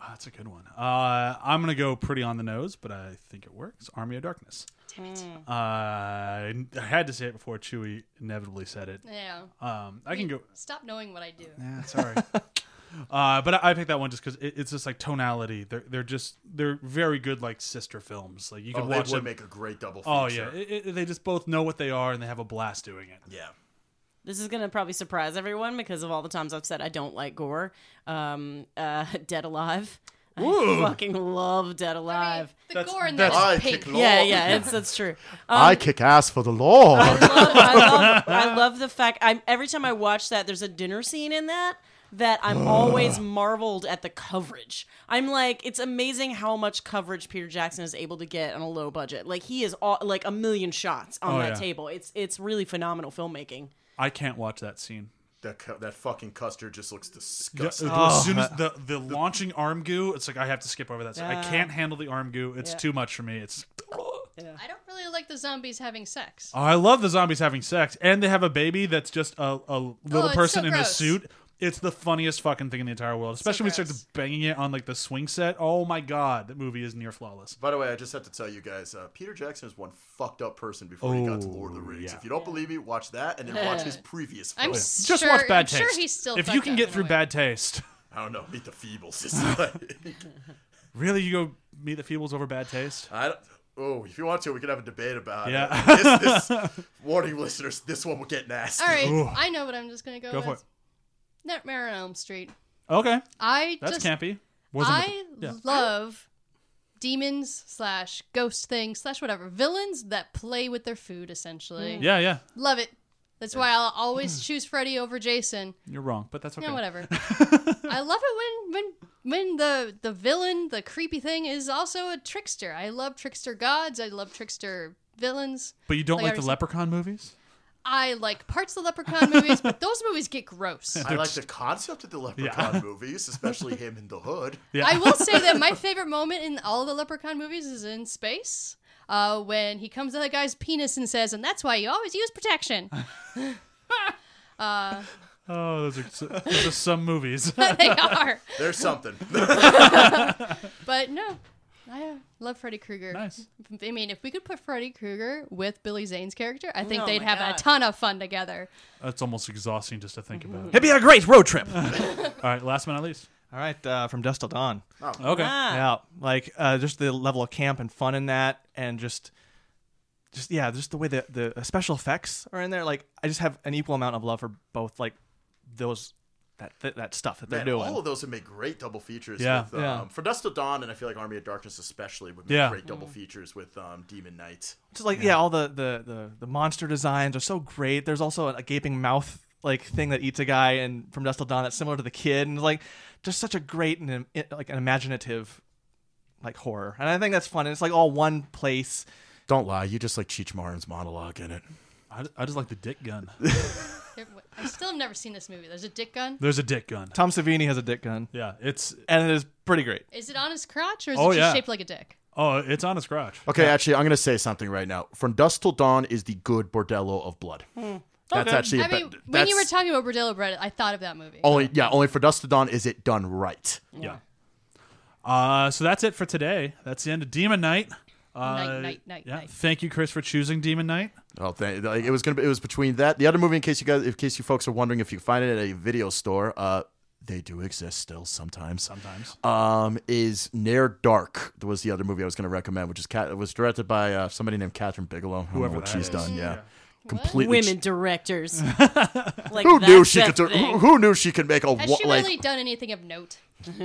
Ah, that's a good one. Uh, I'm going to go pretty on the nose, but I think it works. Army of Darkness. Uh, I had to say it before Chewie inevitably said it. yeah. Um, I can go. Stop knowing what I do. Yeah, sorry. [laughs] uh, but I, I picked that one just because it, it's just like tonality. They're they're just they're very good like sister films. Like you can Oh, they watch would them. make a great double feature. oh yeah, it, it, they just both know what they are and they have a blast doing it. Yeah. This is gonna probably surprise everyone because of all the times I've said I don't like gore. Um, uh, [laughs] Dead Alive. I fucking love Dead I mean, Alive. the That's- gore in that's- that I is pink. yeah, yeah, it's that's true. Um, I kick ass for the Lord. I love, I love, I love the fact. I every time I watch that, there's a dinner scene in that that I'm always marveled at the coverage. I'm like, it's amazing how much coverage Peter Jackson is able to get on a low budget. Like he is all, like a million shots on Oh, that yeah. table. It's it's really phenomenal filmmaking. I can't watch that scene. that, cu- that fucking custard just looks Yeah, disgusting. as soon as oh. the the launching arm goo, it's like I have to skip over that. So I can't handle the arm goo. It's Yeah. too much for me. It's I don't really like the zombies having sex. Oh, I love the zombies having sex, and they have a baby that's just a, a little Oh, it's person so in a gross. suit. It's the funniest fucking thing in the entire world, especially when he starts banging it on like the swing set. Oh my god, that movie is near flawless. By the way, I just have to tell you guys, uh, Peter Jackson is one fucked up person before he got to Lord of the Rings. yeah. If you don't believe me, watch that and then watch his [laughs] previous I'm film. s- Just sure, watch Bad I'm Taste. sure he's still. if you fucked can up get a through way. Bad Taste, I don't know, meet the Feebles. It's like, [laughs] [laughs] really, you go meet the Feebles over Bad Taste? I don't, oh, if you want to, we can have a debate about Yeah. it. This, this, warning listeners, this one will get nasty. All right, Ooh. I know what I'm just gonna go, Go with. for it. Nightmare on Elm Street. Okay, I that's just campy. Wasn't I yeah. love demons slash ghost things slash whatever villains that play with their food essentially. Mm. yeah, yeah. Love it. That's why I'll always [clears throat] choose Freddy over Jason. You're wrong, but that's okay. No, whatever. [laughs] I love it when when when the the villain, the creepy thing, is also a trickster. I love trickster gods. I love trickster villains. But you don't Like like, the Leprechaun movies? I like parts of the Leprechaun movies, but those movies get gross. I like the concept of the Leprechaun movies, especially him in the hood. Yeah. I will say that my [laughs] favorite moment in all the Leprechaun movies is in space. Uh, when he comes to that guy's penis and says, and that's why you always use protection. [laughs] [laughs] Oh, those are s- those are some movies. they are. There's something. But no, I uh, love Freddy Krueger. Nice. I mean, if we could put Freddy Krueger with Billy Zane's character, I think Oh they'd have God. a ton of fun together. That's almost exhausting just to think about. It'd be a great road trip. [laughs] All right, last but not least. All right, uh, from Dusk Till Dawn. Oh. Okay. Ah. Yeah, like uh, just the level of camp and fun in that, and just, just yeah, just the way that the special effects are in there. Like, I just have an equal amount of love for both, like those that that, that stuff that they're Man, doing. all of those would make great double features. Yeah. with, um, Yeah. For Dusk Till Dawn, and I feel like Army of Darkness especially would make Yeah. great double features with um, Demon Knight. Just like yeah, all the, the the the monster designs are so great. There's also a gaping mouth like thing that eats a guy, and from Dusk Till Dawn that's similar to the kid, and like just such a great and like an imaginative like horror. And I think that's fun. And it's like all one place. Don't lie, you just like Cheech Marin's monologue in it. I, I just like the dick gun. [laughs] There- I still have never seen this movie. There's a dick gun. There's a dick gun. Tom Savini has a dick gun, Yeah, it's and it is pretty great. Is it on his crotch or is Oh, it just yeah. shaped like a dick? oh, it's on his crotch. Okay, actually, I'm going to say something right now. From Dusk Till Dawn is the good Bordello of blood. That's Okay. actually. I a mean, be- when you were talking about Bordello bread, I thought of that movie. only yeah, only for Dusk Till Dawn is it done right. Yeah. Uh, so that's it for today. That's the end of Demon Knight. Uh, Night, night, night, yeah. night. Thank you, Chris, for choosing Demon Knight. Oh, thank, like, it was gonna. Be, it was between that the other movie. In case you guys, in case you folks are wondering if you find it at a video store, uh, they do exist still sometimes. Sometimes. Um, is Near Dark was the other movie I was going to recommend, which is cat. It was directed by uh, somebody named Kathryn Bigelow. I don't Whoever what she's is. done. Yeah, Yeah. completely. Women directors. [laughs] like Who knew she could? Do, who, who knew she could make a Has wa- she like? really done anything of note? [laughs]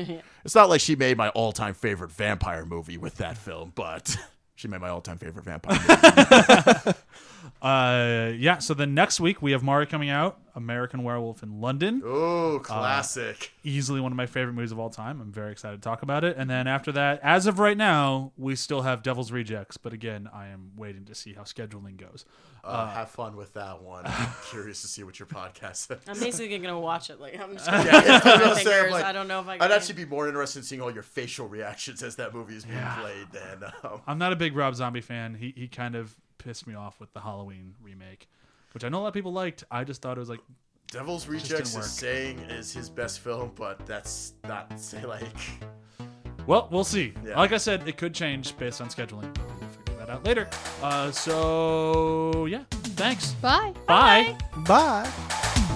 It's not like she made my all-time favorite vampire movie with that film, but [laughs] she made my all-time favorite vampire. movie. Uh, yeah. So then next week we have Mari coming out, American Werewolf in London. oh, classic! Easily one of my favorite movies of all time. I'm very excited to talk about it. And then after that, as of right now, we still have Devil's Rejects. But again, I am waiting to see how scheduling goes. Uh, have fun with that one. [laughs] I'm curious to see what your podcast says. I'm basically gonna watch it. Like I'm just gonna Yeah, [laughs] I gonna say, fingers. like- I don't know if I. Can. I'd actually be more interested in seeing all your facial reactions as that movie is being played than. Um, I'm not a big Rob Zombie fan. He he kind of pissed me off with the Halloween remake, which I know a lot of people liked. I just thought it was like Devil's didn't Rejects is saying is his best film, but that's not say like. Well, we'll see. Yeah. Like I said, it could change based on scheduling. But we'll figure that out later. Uh, so yeah, thanks. Bye. Bye. Bye.